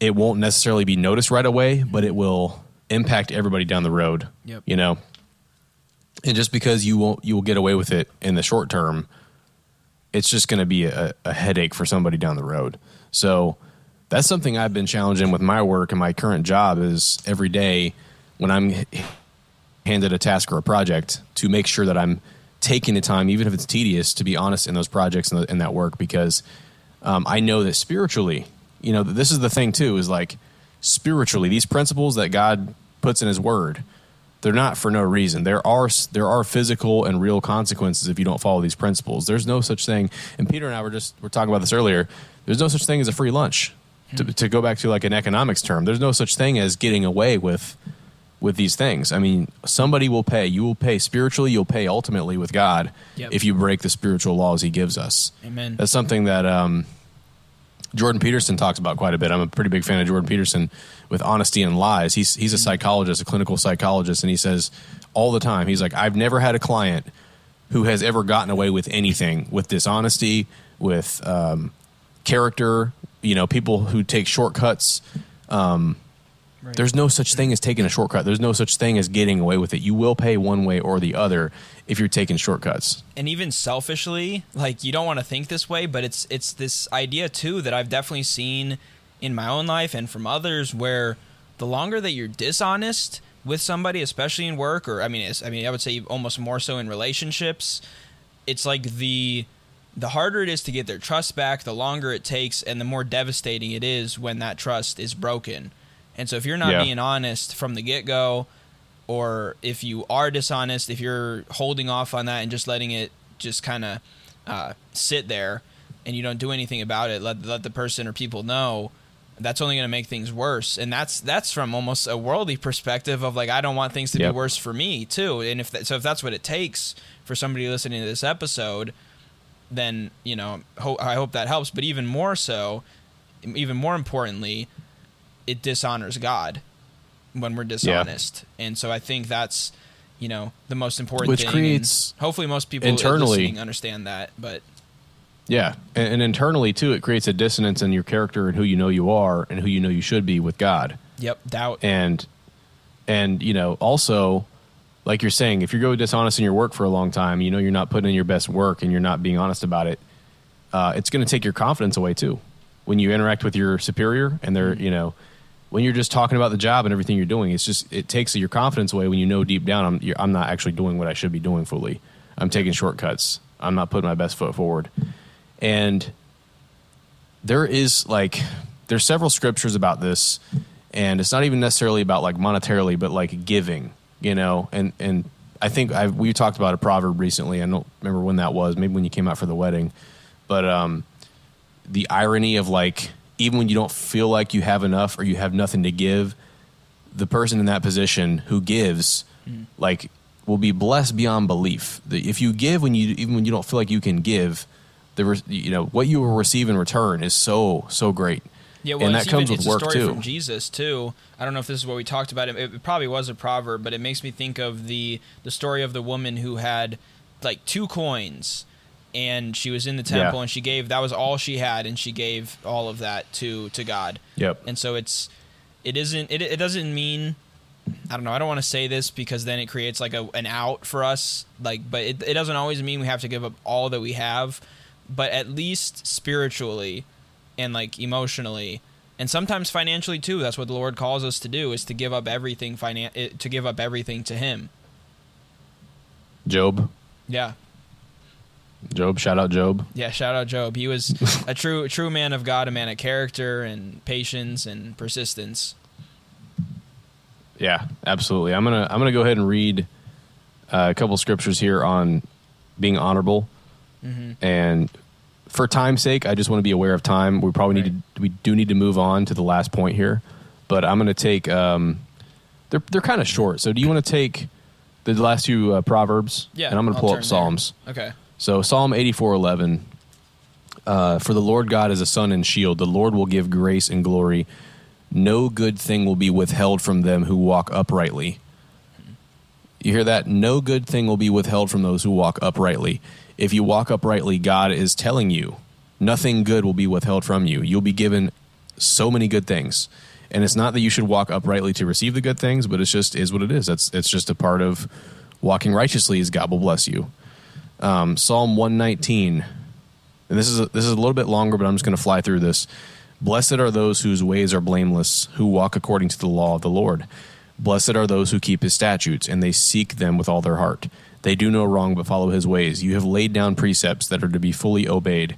it won't necessarily be noticed right away, but it will impact everybody down the road. Yep. You know, and just because you won't you will get away with it in the short term, it's just going to be a, a headache for somebody down the road. So that's something I've been challenging with my work and my current job is every day when I'm handed a task or a project to make sure that I'm taking the time, even if it's tedious, to be honest in those projects and in that work because um, I know that spiritually, you know, this is the thing too is like spiritually, these principles that God puts in His Word, they're not for no reason. There are there are physical and real consequences if you don't follow these principles. There's no such thing. And Peter and I were just we're talking about this earlier. There's no such thing as a free lunch. To, to go back to like an economics term, there's no such thing as getting away with with these things. I mean, somebody will pay. You will pay spiritually. You'll pay ultimately with God Yep. if you break the spiritual laws He gives us. Amen. That's something that um, Jordan Peterson talks about quite a bit. I'm a pretty big fan of Jordan Peterson with honesty and lies. He's he's a psychologist, a clinical psychologist, and he says all the time, he's like, I've never had a client who has ever gotten away with anything with dishonesty, with um, character. You know, people who take shortcuts. Um, Right. There's no such thing as taking a shortcut. There's no such thing as getting away with it. You will pay one way or the other if you're taking shortcuts. and even selfishly, like you don't want to think this way, but it's it's this idea too that I've definitely seen in my own life and from others where the longer that you're dishonest with somebody, especially in work or I mean it's, I mean I would say almost more so in relationships, it's like the the harder it is to get their trust back, the longer it takes and the more devastating it is when that trust is broken. And so if you're not Yeah. being honest from the get-go, or if you are dishonest, if you're holding off on that and just letting it just kind of uh, sit there and you don't do anything about it, let let the person or people know, that's only going to make things worse. And that's that's from almost a worldly perspective of like I don't want things to Yep. be worse for me too. And if that, so, if that's what it takes for somebody listening to this episode, then you know ho- I hope that helps. But even more so, even more importantly, it dishonors God when we're dishonest. And so I think that's you know the most important Which thing. and creates hopefully most people internally- understand that. But Yeah, and, and internally too, it creates a dissonance in your character and who you know you are and who you know you should be with God. yep, doubt. And and you know also, like you're saying, if you go dishonest in your work for a long time, you know you're not putting in your best work and you're not being honest about it. Uh, it's going to take your confidence away too. When you interact with your superior and they're you know when you're just talking about the job and everything you're doing, it's just it takes your confidence away when you know deep down I'm I'm not actually doing what I should be doing fully. I'm taking shortcuts. I'm not putting my best foot forward. And there is like there's several scriptures about this and it's not even necessarily about like monetarily but like giving you know and and i think i we talked about a proverb recently i don't remember when that was maybe when you came out for the wedding but um the irony of like even when you don't feel like you have enough or you have nothing to give the person in that position who gives mm. like will be blessed beyond belief. The- if you give when you even when you don't feel like you can give the re- you know what you will receive in return is so so great. Yeah, well, and that comes even, with it's work a story too. from Jesus too. I don't know if this is what we talked about. It, it probably was a proverb, but it makes me think of the the story of the woman who had like two coins, and she was in the temple Yeah. and she gave that was all she had, and she gave all of that to to God. Yep. And so it's it isn't it it doesn't mean I don't know. I don't want to say this because then it creates like a an out for us. Like, but it it doesn't always mean we have to give up all that we have, but at least spiritually and like emotionally and sometimes financially too. That's what the Lord calls us to do is to give up everything finan- eh, to give up everything to Him. Job Yeah, Job shout out Job yeah. Shout out Job. He was a true true man of God, a man of character and patience and persistence. yeah absolutely i'm gonna i'm gonna go ahead and read uh, a couple scriptures here on being honorable and for time's sake i just want to be aware of time we probably need to we do need to move on to the last point here but i'm gonna take um they're they're kind of short so do you want to take the last two uh, proverbs Yeah, and i'm gonna I'll pull up there. psalms Okay. So Psalm eighty four eleven. Uh, for the Lord God is a sun and shield. The Lord will give grace and glory. No good thing will be withheld from them who walk uprightly. You hear that? No good thing will be withheld from those who walk uprightly. If you walk uprightly, God is telling you nothing good will be withheld from you. You'll be given so many good things. And it's not that you should walk uprightly to receive the good things, but it's just is what it is. That's it's just a part of walking righteously is God will bless you. Um, Psalm 119, and this is a, this is a little bit longer, but I'm just going to fly through this. Blessed are those whose ways are blameless, who walk according to the law of the Lord. Blessed are those who keep his statutes, and they seek them with all their heart. They do no wrong, but follow his ways. You have laid down precepts that are to be fully obeyed.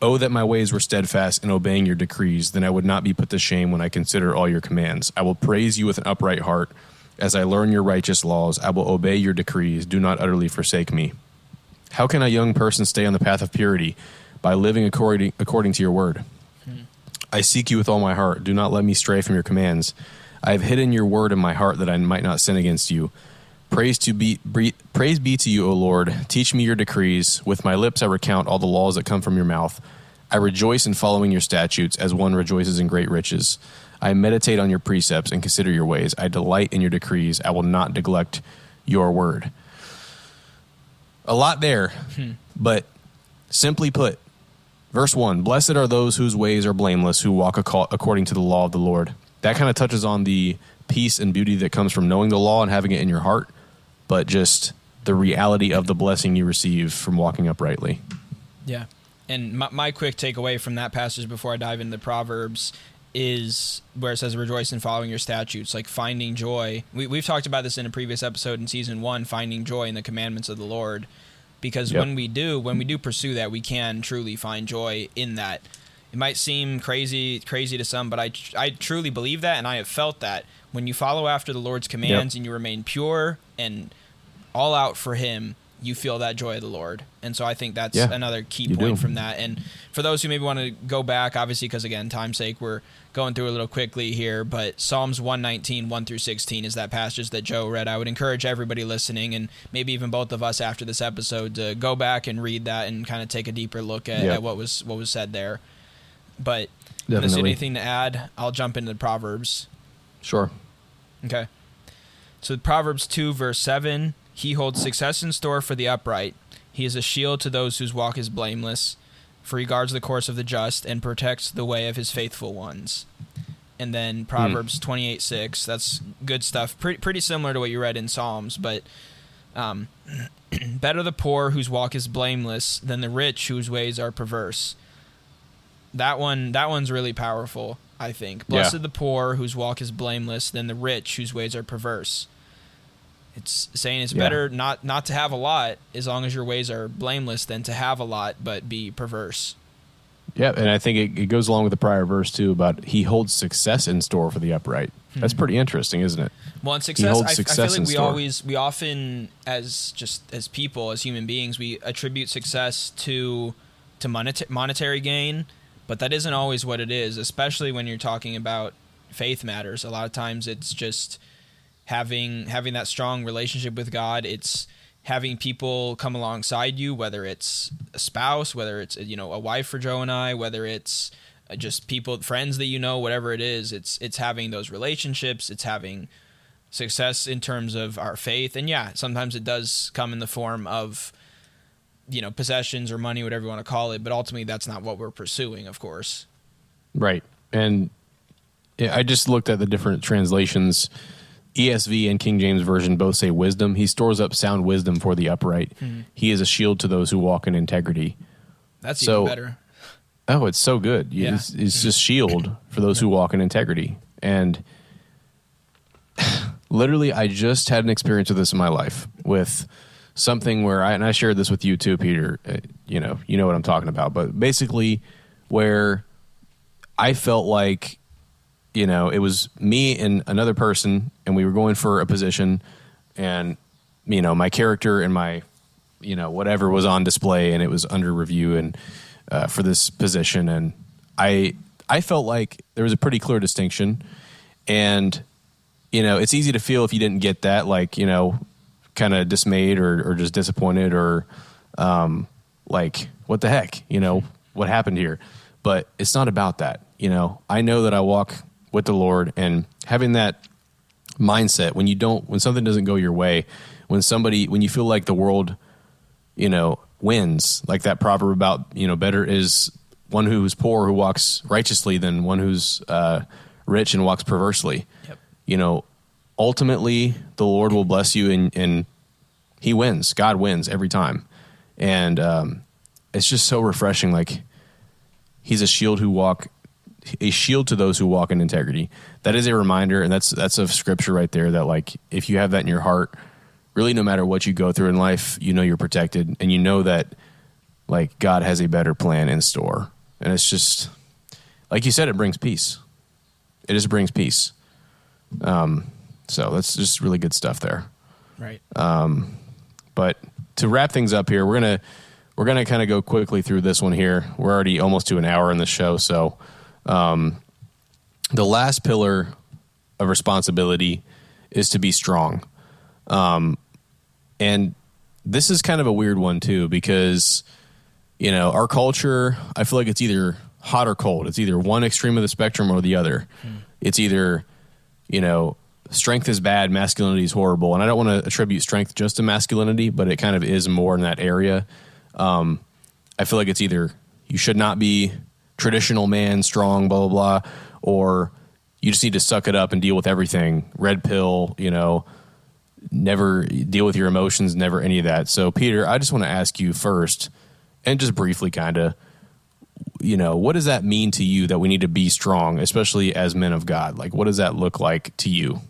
Oh, that my ways were steadfast in obeying your decrees, then I would not be put to shame when I consider all your commands. I will praise you with an upright heart. As I learn your righteous laws, I will obey your decrees. Do not utterly forsake me. How can a young person stay on the path of purity? By living according, according to your word. Hmm. I seek you with all my heart. Do not let me stray from your commands. I have hidden your word in my heart that I might not sin against you. Praise to be praise be to you, O Lord. Teach me your decrees. With my lips I recount all the laws that come from your mouth. I rejoice in following your statutes as one rejoices in great riches. I meditate on your precepts and consider your ways. I delight in your decrees. I will not neglect your word. A lot there, hmm. but simply put, Verse 1 Blessed are those whose ways are blameless, who walk according to the law of the Lord. That kind of touches on the peace and beauty that comes from knowing the law and having it in your heart, but just the reality of the blessing you receive from walking uprightly. Yeah. And my, my quick takeaway from that passage before I dive into the Proverbs is where it says rejoice in following your statutes, like finding joy. We, we've talked about this in a previous episode in season one, finding joy in the commandments of the Lord because yep. when we do when we do pursue that we can truly find joy in that it might seem crazy crazy to some but i i truly believe that and i have felt that when you follow after the lord's commands yep. and you remain pure and all out for him you feel that joy of the Lord. And so I think that's yeah, another key point do. from that. And for those who maybe want to go back, obviously, because again, time's sake, we're going through a little quickly here, but Psalms 119, 1 through 16 is that passage that Joe read. I would encourage everybody listening and maybe even both of us after this episode to go back and read that and kind of take a deeper look at, at what was what was said there. But Definitely. anything to add, I'll jump into the Proverbs. Sure. Okay. So Proverbs 2, verse 7 he holds success in store for the upright. He is a shield to those whose walk is blameless, for he guards the course of the just and protects the way of his faithful ones. And then Proverbs mm. 28 6, that's good stuff. Pretty, pretty similar to what you read in Psalms, but um, better the poor whose walk is blameless than the rich whose ways are perverse. That one, that one's really powerful. I think. Blessed yeah. the poor whose walk is blameless than the rich whose ways are perverse. It's saying it's yeah. better not not to have a lot as long as your ways are blameless than to have a lot but be perverse. Yeah, and I think it, it goes along with the prior verse too about he holds success in store for the upright. Mm-hmm. That's pretty interesting, isn't it? Well, and success, I, success I, feel like we store. always, we often, as just as people, as human beings, we attribute success to to moneta- monetary gain, but that isn't always what it is. Especially when you're talking about faith matters. A lot of times, it's just having having that strong relationship with God. It's having people come alongside you, whether it's a spouse, whether it's you know a wife for Joe and I, whether it's uh, just people, friends that you know, whatever it is. It's it's having those relationships. It's having success in terms of our faith, and yeah, sometimes it does come in the form of you know possessions or money, whatever you want to call it. But ultimately, that's not what we're pursuing, of course. Right, and I just looked at the different translations ESV and King James Version both say wisdom. He stores up sound wisdom for the upright. Mm-hmm. He is a shield to those who walk in integrity. That's so, even better. Oh, it's so good. Yeah. It's, it's just shield for those who walk in integrity. And literally, I just had an experience with this in my life with something where I, and I shared this with you too, Peter. Uh, you know, you know what I'm talking about. But basically, where I felt like you know, it was me and another person, and we were going for a position, and you know, my character and my, you know, whatever was on display, and it was under review and uh, for this position, and I I felt like there was a pretty clear distinction, and you know, it's easy to feel if you didn't get that, like you know, kind of dismayed or or just disappointed or um, like what the heck, you know, what happened here, but it's not about that. You know, I know that I walk with the Lord and having that mindset when you don't when something doesn't go your way, when somebody when you feel like the world, you know, wins, like that proverb about, you know, better is one who is poor who walks righteously than one who's uh, rich and walks perversely. Yep. You know, ultimately the Lord will bless you and, and he wins. God wins every time. And um, it's just so refreshing. Like he's a shield who walk a shield to those who walk in integrity. That is a reminder, and that's that's a scripture right there. That like if you have that in your heart, really, no matter what you go through in life, you know you're protected, and you know that like God has a better plan in store. And it's just like you said, it brings peace. It just brings peace. Um, so that's just really good stuff there. Right. Um, but to wrap things up here, we're gonna we're gonna kind of go quickly through this one here. We're already almost to an hour in the show, so um, the last pillar of responsibility is to be strong. Um, and this is kind of a weird one too because you know our culture. I feel like it's either hot or cold. It's either one extreme of the spectrum or the other. Hmm. It's either you know strength is bad, masculinity is horrible. And I don't want to attribute strength just to masculinity, but it kind of is more in that area. Um, I feel like it's either you should not be traditional man, strong, blah, blah, blah, or you just need to suck it up and deal with everything. Red pill, you know, never deal with your emotions, never any of that. So, Peter, I just want to ask you first, and just briefly, kind of, you know, what does that mean to you that we need to be strong, especially as men of God? Like, what does that look like to you?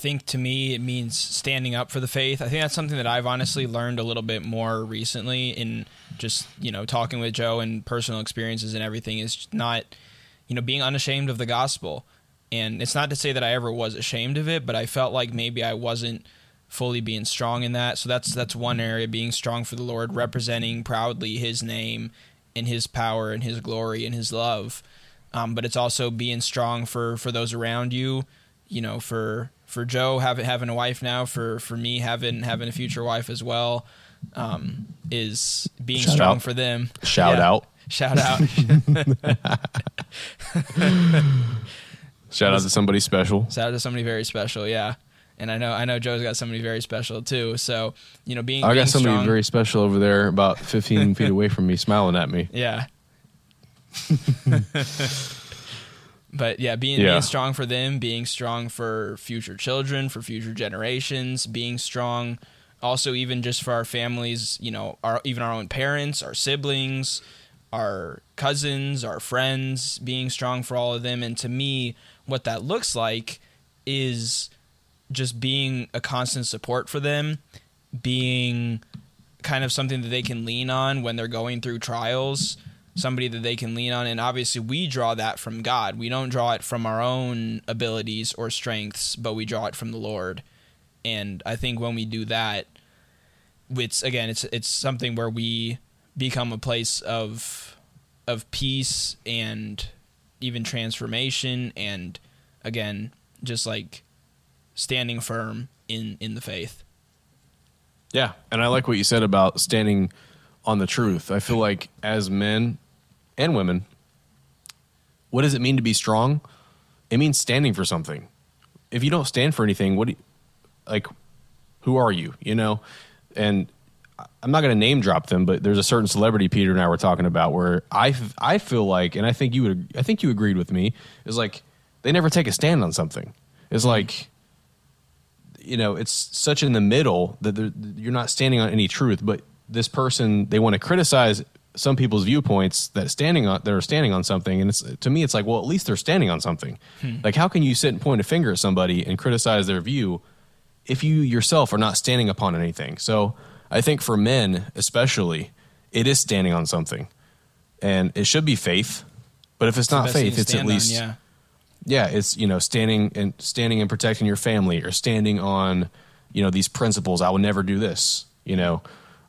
Think to me it means standing up for the faith. I think that's something that I've honestly learned a little bit more recently in just, you know, talking with Joe and personal experiences and everything is not, you know, being unashamed of the gospel. And it's not to say that I ever was ashamed of it, but I felt like maybe I wasn't fully being strong in that. So that's that's one area being strong for the Lord, representing proudly his name and his power and his glory and his love. Um, but it's also being strong for for those around you, you know, for for Joe having having a wife now, for for me having having a future wife as well, um, is being Shout strong out. for them. Shout yeah. out. Shout out. Shout out to somebody special. Shout out to somebody very special. Yeah. And I know I know Joe's got somebody very special too. So you know, being I being got somebody strong, very special over there, about 15 feet away from me, smiling at me. Yeah. But yeah, being yeah. being strong for them, being strong for future children, for future generations, being strong also even just for our families, you know, our even our own parents, our siblings, our cousins, our friends, being strong for all of them and to me what that looks like is just being a constant support for them, being kind of something that they can lean on when they're going through trials somebody that they can lean on. And obviously, we draw that from God. We don't draw it from our own abilities or strengths, but we draw it from the Lord. And I think when we do that, it's again, it's it's something where we become a place of of peace and even transformation, and again, just like standing firm in in the faith. Yeah, and I like what you said about standing on the truth. I feel like as men and women, what does it mean to be strong? It means standing for something. If you don't stand for anything, what do you, like who are you, you know? And I'm not going to name drop them, but there's a certain celebrity Peter and I were talking about where I I feel like and I think you would I think you agreed with me is like they never take a stand on something. It's like you know, it's such in the middle that you're not standing on any truth, but this person they want to criticize some people's viewpoints that standing on that are standing on something and it's to me it's like well at least they're standing on something. Hmm. like how can you sit and point a finger at somebody and criticize their view if you yourself are not standing upon anything? So i think for men especially it is standing on something. And it should be faith but if it's, it's not faith it's at least on, yeah. yeah it's you know standing and standing and protecting your family or standing on you know these principles. I will never do this you know.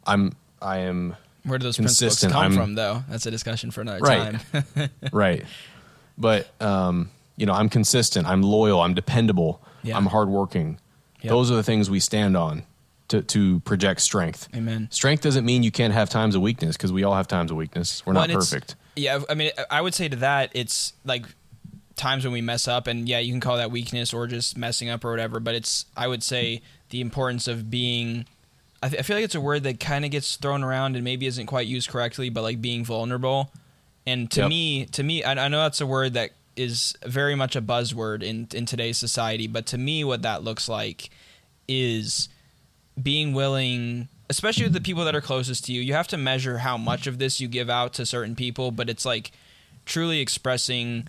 I'm I am where do those consistent. principles come I'm, from though? That's a discussion for another right. time. right. But um, you know, I'm consistent, I'm loyal, I'm dependable, yeah. I'm hardworking. Yep. Those are the things we stand on to, to project strength. Amen. Strength doesn't mean you can't have times of weakness because we all have times of weakness. We're well, not perfect. Yeah, I mean, I would say to that, it's like times when we mess up, and yeah, you can call that weakness or just messing up or whatever. But it's, I would say, the importance of being I, th- I feel like it's a word that kind of gets thrown around and maybe isn't quite used correctly, but like being vulnerable. And to yep. me, to me, I, I know that's a word that is very much a buzzword in in today's society, but to me, what that looks like is being willing, especially with the people that are closest to you, you have to measure how much of this you give out to certain people, but it's like truly expressing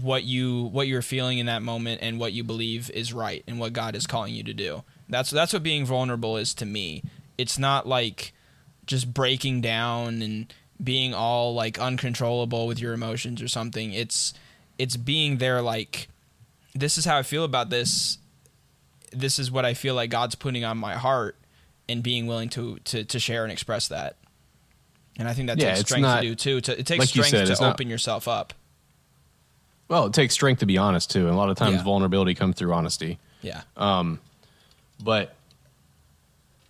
what you what you're feeling in that moment and what you believe is right and what God is calling you to do. That's that's what being vulnerable is to me. It's not like just breaking down and being all like uncontrollable with your emotions or something. It's it's being there like this is how I feel about this. This is what I feel like God's putting on my heart and being willing to to, to share and express that. And I think that Yeah, takes strength not- to do too. To, it takes like strength said, to it's not- open yourself up. Well, it takes strength to be honest too, and a lot of times Yeah. vulnerability comes through honesty. Yeah. Um, But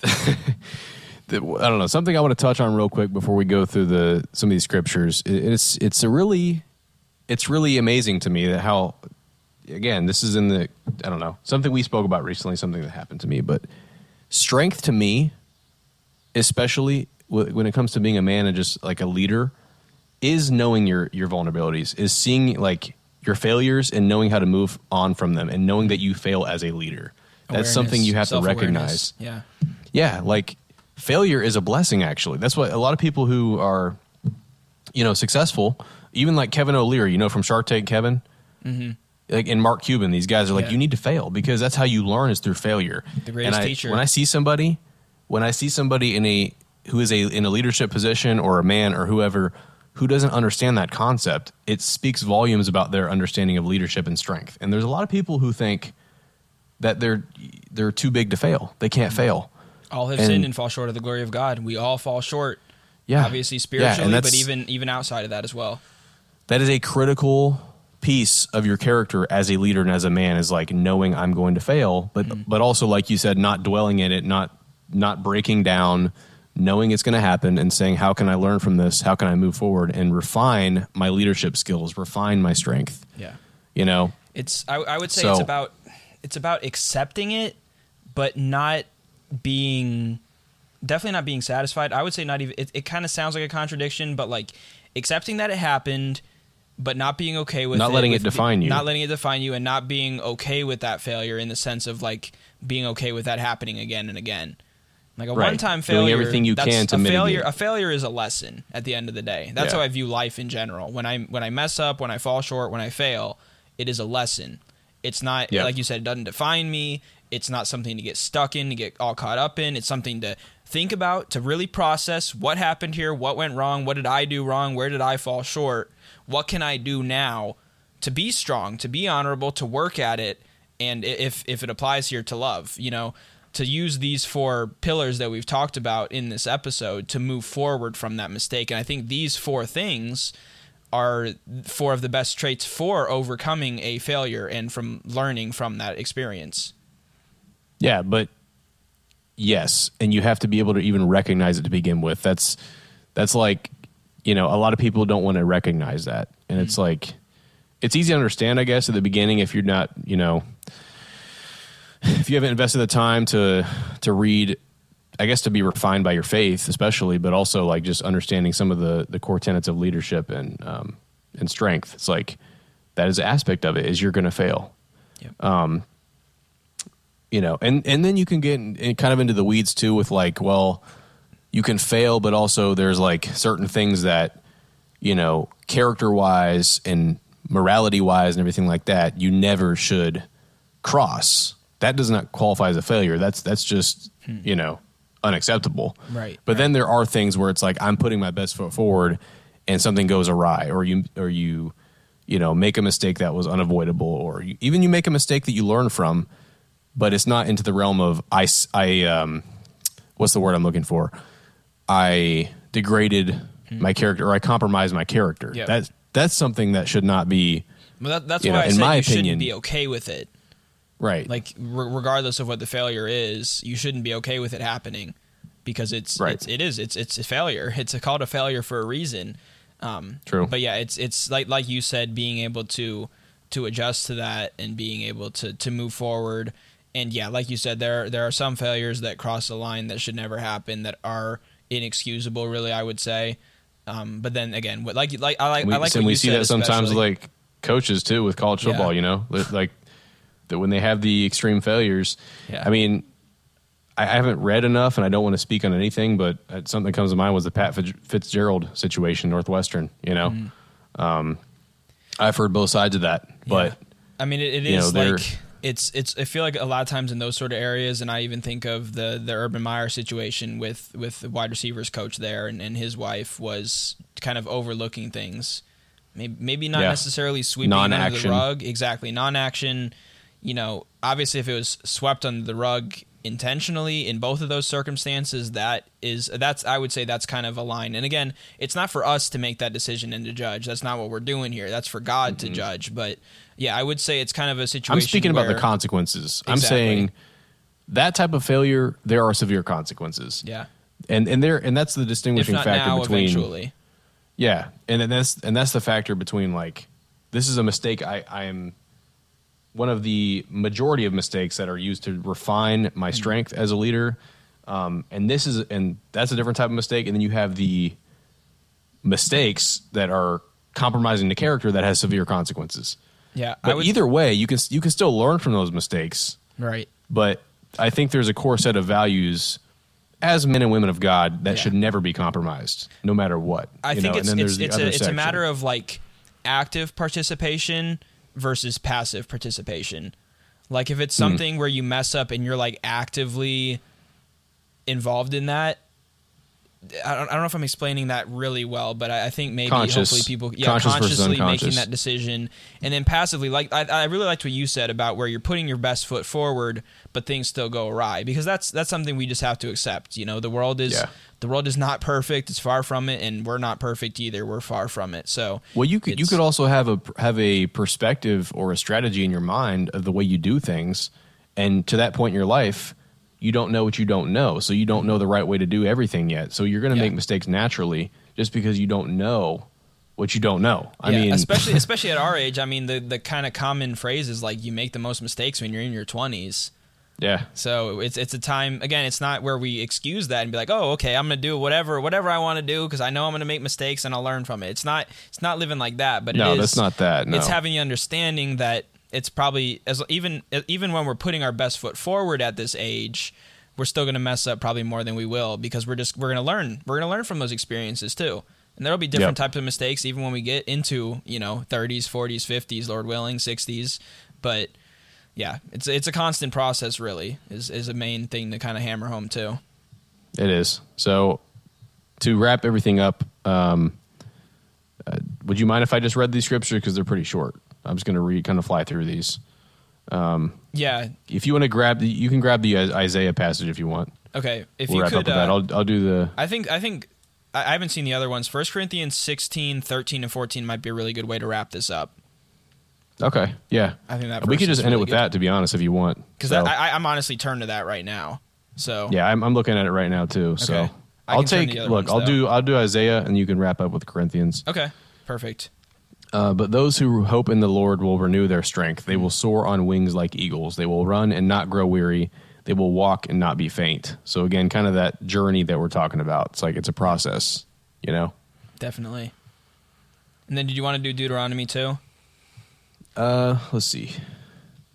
I don't know something I want to touch on real quick before we go through the some of these scriptures. It's it's a really it's really amazing to me that how again this is in the I don't know something we spoke about recently, something that happened to me, but strength to me, especially when it comes to being a man and just like a leader, is knowing your your vulnerabilities, is seeing like your failures and knowing how to move on from them, and knowing that you fail as a leader. That's something you have to recognize. Yeah. Yeah, like failure is a blessing. Actually, that's what a lot of people who are, you know, successful, even like Kevin O'Leary, you know, from Shark Tank, Kevin, mm-hmm. like and Mark Cuban, these guys are like, Yeah. you need to fail because that's how you learn is through failure. The greatest and I, teacher. When I see somebody, when I see somebody in a who is a in a leadership position or a man or whoever who doesn't understand that concept, it speaks volumes about their understanding of leadership and strength. And there's a lot of people who think that they're they're too big to fail. They can't fail. All have And- sinned and fall short of the glory of God. We all fall short. Yeah, Obviously Yeah, spiritually, but even even outside of that as well. that is a critical piece of your character as a leader and as a man is like knowing I'm going to fail, but Mm-hmm. but also like you said, not dwelling in it, not not breaking down, knowing it's going to happen, and saying how can I learn from this? How can I move forward and refine my leadership skills, refine my strength? Yeah. You know, It's I, I would say it's about it's about accepting it, but not being definitely not being satisfied. I would say not even it, it kind of sounds like a contradiction, but like accepting that it happened, but not being okay with Not letting with it define you. Not letting it define you and not being okay with that failure in the sense of like being okay with that happening again and again. Like a Right. one-time failure, Doing everything you that's can to a failure. A failure is a lesson at the end of the day. That's Yeah. how I view life in general. When I when I mess up, when I fall short, when I fail, it is a lesson. It's not Yeah. like you said. It doesn't define me. It's not something to get stuck in, to get all caught up in. It's something to think about, to really process what happened here, what went wrong, what did I do wrong, where did I fall short, what can I do now to be strong, to be honorable, to work at it, and if if it applies here to love, you know, to use these four pillars that we've talked about in this episode to move forward from that mistake. And I think these four things are four of the best traits for overcoming a failure and from learning from that experience. Yeah, but yes, and you have to be able to even recognize it to begin with. That's that's like you know a lot of people don't want to recognize that, and it's mm-hmm. like it's easy to understand, I guess, at the beginning if you're not you know if you haven't invested the time to to read. I guess to be refined by your faith, especially, but also like just understanding some of the the core tenets of leadership and um, and strength. It's like that is an aspect of it. Is you're going to fail Yep. you know and and then you can get in, in kind of into the weeds too with like well you can fail but also there's like certain things that you know character wise and morality wise and everything like that you never should cross that does not qualify as a failure that's that's just you know unacceptable Right, but right. then there are things where it's like i'm putting my best foot forward and something goes awry or you or you you know make a mistake that was unavoidable or you, even you make a mistake that you learn from but it's not into the realm of I I um, what's the word I'm looking for? I degraded my character or I compromised my character. Yep. That that's something that should not be Well, that, that's why know, I in my you opinion- shouldn't be okay with it. Right. Like re- regardless of what the failure is, you shouldn't be okay with it happening because it's, Right. it's it is it's it's a failure. It's a called a failure for a reason. Um, True. But yeah, it's it's like like you said, being able to to adjust to that and being able to to move forward. And yeah, like you said, there there are some failures that cross the line that should never happen that are inexcusable. Really, I would say. Um, but then again, what like like I like we, I like and we see that sometimes especially. like coaches too with college football. Yeah. You know, like that when they have the extreme failures. Yeah. I mean, I haven't read enough, and I don't want to speak on anything. But uh, something that comes to mind was the Pat Fitzgerald situation, Northwestern. You know, Mm-hmm. um, I've heard both sides of that, but I mean, it, it you know, like it's it's. I feel like a lot of times in those sort of areas, and I even think of the the Urban Meyer situation with with the wide receivers coach there, and, and his wife was kind of overlooking things. Maybe maybe not Yeah. necessarily sweeping it under the rug. Exactly, non-action. You know, obviously, if it was swept under the rug intentionally in both of those circumstances that is that's i would say that's kind of a line and again it's not for us to make that decision and to judge that's not what we're doing here that's for god to judge but yeah i would say it's kind of a situation Mm-hmm. I'm speaking about the where- consequences. I'm saying that type of failure, there are severe consequences. yeah and and there and that's the distinguishing factor now between eventually yeah, and then that's and that's the factor between like this is a mistake. I I am one of the majority of mistakes that are used to refine my Mm-hmm. strength as a leader, um, and this is and that's a different type of mistake. And then you have the mistakes that are compromising the character that has severe consequences. yeah But would, either way, you can you can still learn from those mistakes. right But I think there's a core set of values as men and women of God that Yeah. should never be compromised, no matter what. I you think know? it's and then it's it's a, it's a matter of like active participation versus passive participation. Like if it's something hmm. where you mess up and you're like actively involved in that. I don't, I don't know if I'm explaining that really well, but I, I think maybe Conscious. hopefully people yeah Conscious consciously making that decision and then passively like I, I really liked what you said about where you're putting your best foot forward but things still go awry because that's that's something we just have to accept you know the world is Yeah. the world is not perfect it's far from it and we're not perfect either we're far from it so Well, you could you could also have a have a perspective or a strategy in your mind of the way you do things, and to that point in your life, you don't know what you don't know, so you don't know the right way to do everything yet. So you're going to Yeah. make mistakes naturally just because you don't know what you don't know. I yeah, mean, especially especially at our age i mean the the kind of common phrase is like you make the most mistakes when you're in your 20s yeah, So it's it's a time again. It's not where we excuse that and be like, oh, okay, I'm gonna do whatever whatever I want to do because I know I'm gonna make mistakes and I'll learn from it. It's not it's not living like that, but No, it is, that's not that, no. It's having the understanding that it's probably as even even when we're putting our best foot forward at this age, we're still gonna mess up probably more than we will because we're just we're gonna learn we're gonna learn from those experiences too. And there'll be different Yep. types of mistakes even when we get into you know 30s, 40s, 50s, Lord willing, 60s, but yeah, it's it's a constant process. Really, is is a main thing to kind of hammer home too. It is. So to wrap everything up, um, uh, would you mind if I just read these scriptures because they're pretty short? I'm just going to read, kind of fly through these. Yeah. If you want to grab the, you can grab the Isaiah passage if you want. Okay. If We'll you could, up with that. uh, I'll I'll do the. I think I think I I haven't seen the other ones. First Corinthians 16, 13, and 14 might be a really good way to wrap this up. Okay, yeah. I think that we could just end it with good. that, to be honest, if you want. Because So, I, I'm honestly turned to that right now. So yeah, I'm, I'm looking at it right now too. So Okay. I'll take to the other look. ones, I'll though. do I'll do Isaiah, and you can wrap up with Corinthians. Okay. Perfect. Uh, but those who hope in the Lord will renew their strength. They will soar on wings like eagles. They will run and not grow weary. They will walk and not be faint. So again, kind of that journey that we're talking about. It's like it's a process, you know. Definitely. And then, did you want to do Deuteronomy too? Uh, let's see.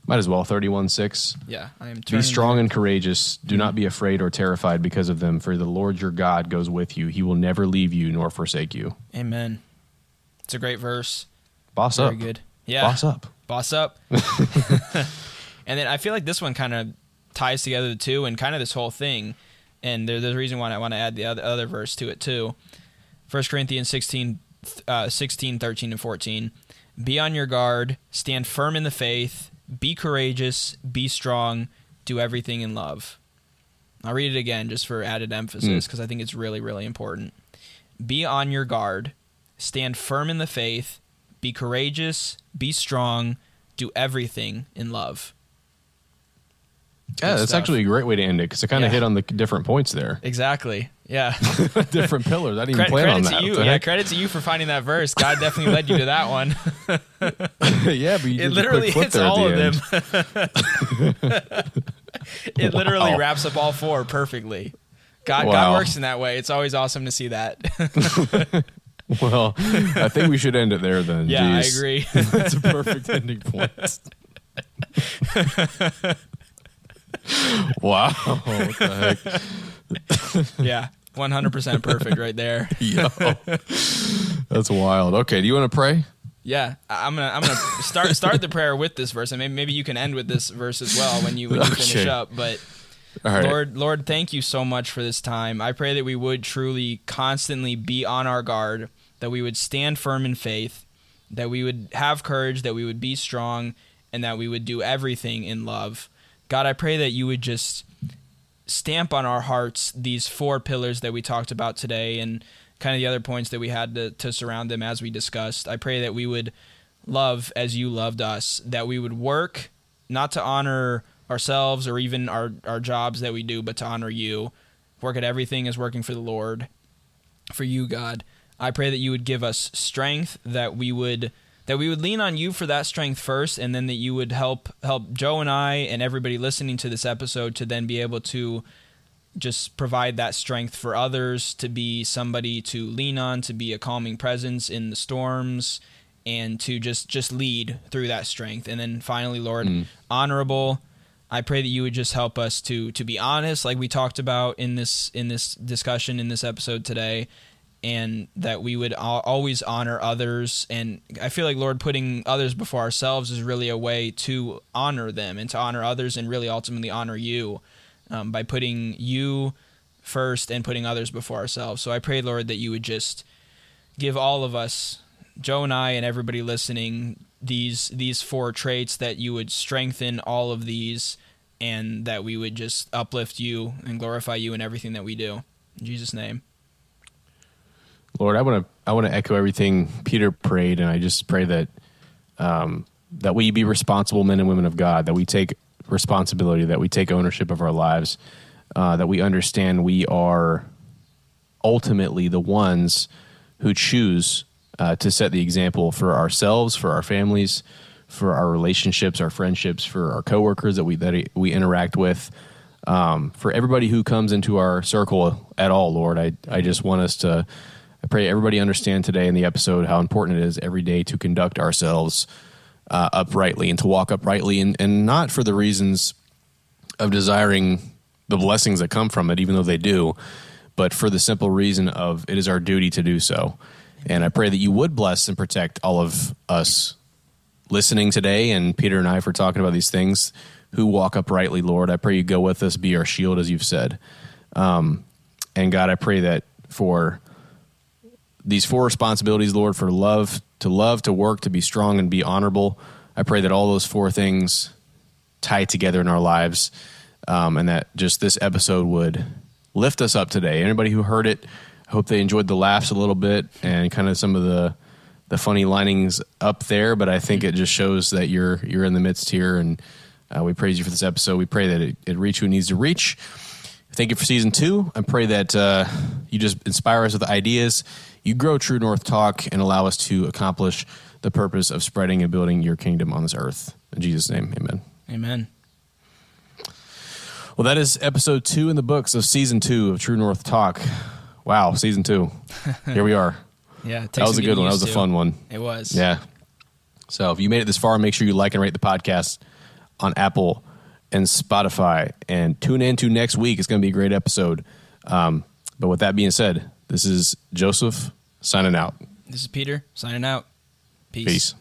Might as well. Thirty-one six. Yeah, I am. Be turning strong and courageous. Do not be afraid or terrified because of them, for the Lord your God goes with you. He will never leave you nor forsake you. Amen. It's a great verse. Boss Very up. good. Yeah. Boss up. boss up. and then I feel like this one kind of ties together the two and kind of this whole thing. And there, there's a reason why I want to add the other, other verse to it too. 1 Corinthians 16, uh, 16, 13, and 14. Be on your guard, stand firm in the faith, be courageous, be strong, do everything in love. I'll read it again just for added emphasis hmm. because I think it's really, really important. Be on your guard, stand firm in the faith, be courageous, be strong, do everything in love. Yeah, that's stuff. actually a great way to end it because it kind of Yeah. hit on the different points there. Exactly. Yeah. different pillars. I didn't even Credit, plan on that. to you. Yeah, credit to you for finding that verse. God definitely led you to that one. yeah, but you It literally hits all the of them. it literally wraps up all four perfectly. God, Wow. God works in that way. It's always awesome to see that. Well, I think we should end it there then. yeah, I agree. That's a perfect ending point. wow. What the heck? Yeah, one hundred percent perfect right there. Yo. That's wild. Okay, do you want to pray? Yeah, I'm gonna I'm gonna start start the prayer with this verse, and maybe, maybe you can end with this verse as well when you when you finish Okay. up. But right. Lord, Lord, thank you so much for this time. I pray that we would truly constantly be on our guard, that we would stand firm in faith, that we would have courage, that we would be strong, and that we would do everything in love. God, I pray that you would just stamp on our hearts these four pillars that we talked about today and kind of the other points that we had to, to surround them as we discussed. I pray that we would love as you loved us, that we would work not to honor ourselves or even our, our jobs that we do, but to honor you. Work at everything as working for the Lord, for you, God. I pray that you would give us strength, that we would that we would lean on you for that strength first, and then that you would help help Joe and I and everybody listening to this episode to then be able to just provide that strength for others to be somebody to lean on to be a calming presence in the storms and to just just lead through that strength. And then finally lord mm. honorable i pray that you would just help us to to be honest like we talked about in this in this discussion in this episode today and that we would always honor others and i feel like lord putting others before ourselves is really a way to honor them and to honor others and really ultimately honor you um, by putting you first and putting others before ourselves. So I pray, Lord, that you would just give all of us, Joe and I, and everybody listening, these these four traits that you would strengthen all of these, and that we would just uplift you and glorify you in everything that we do. In Jesus' name. Lord, I want to I want to echo everything Peter prayed, and I just pray that um, that we be responsible men and women of God, that we take responsibility, that we take ownership of our lives, uh, that we understand we are ultimately the ones who choose uh, to set the example for ourselves, for our families, for our relationships, our friendships, for our coworkers that we that we interact with, um, for everybody who comes into our circle at all. Lord, I I just want us to. I pray everybody understand today in the episode how important it is every day to conduct ourselves uh, uprightly and to walk uprightly, and, and not for the reasons of desiring the blessings that come from it, even though they do, but for the simple reason of it is our duty to do so. And I pray that you would bless and protect all of us listening today, and Peter and I for talking about these things who walk uprightly, Lord. I pray you go with us, be our shield, as you've said. Um, and God, I pray that for these four responsibilities, Lord, for love, to love, to work, to be strong, and be honorable. I pray that all those four things tie together in our lives, um, and that just this episode would lift us up today. Anybody who heard it, I hope they enjoyed the laughs a little bit and kind of some of the the funny linings up there. But I think it just shows that you're you're in the midst here, and uh, we praise you for this episode. We pray that it, it reach who needs to reach. Thank you for season two. I pray that uh, you just inspire us with ideas. You grow True North Talk and allow us to accomplish the purpose of spreading and building your kingdom on this earth. In Jesus' name, amen. Amen. Well, that is episode two in the books of season two of True North Talk. Wow, season two. Here we are. Yeah, That was a good one. That was used a fun one. It was. Yeah. So if you made it this far, make sure you like and rate the podcast on Apple and Spotify. And tune in to next week. It's going to be a great episode. Um, but with that being said, this is Joseph signing out. This is Peter signing out. Peace. Peace.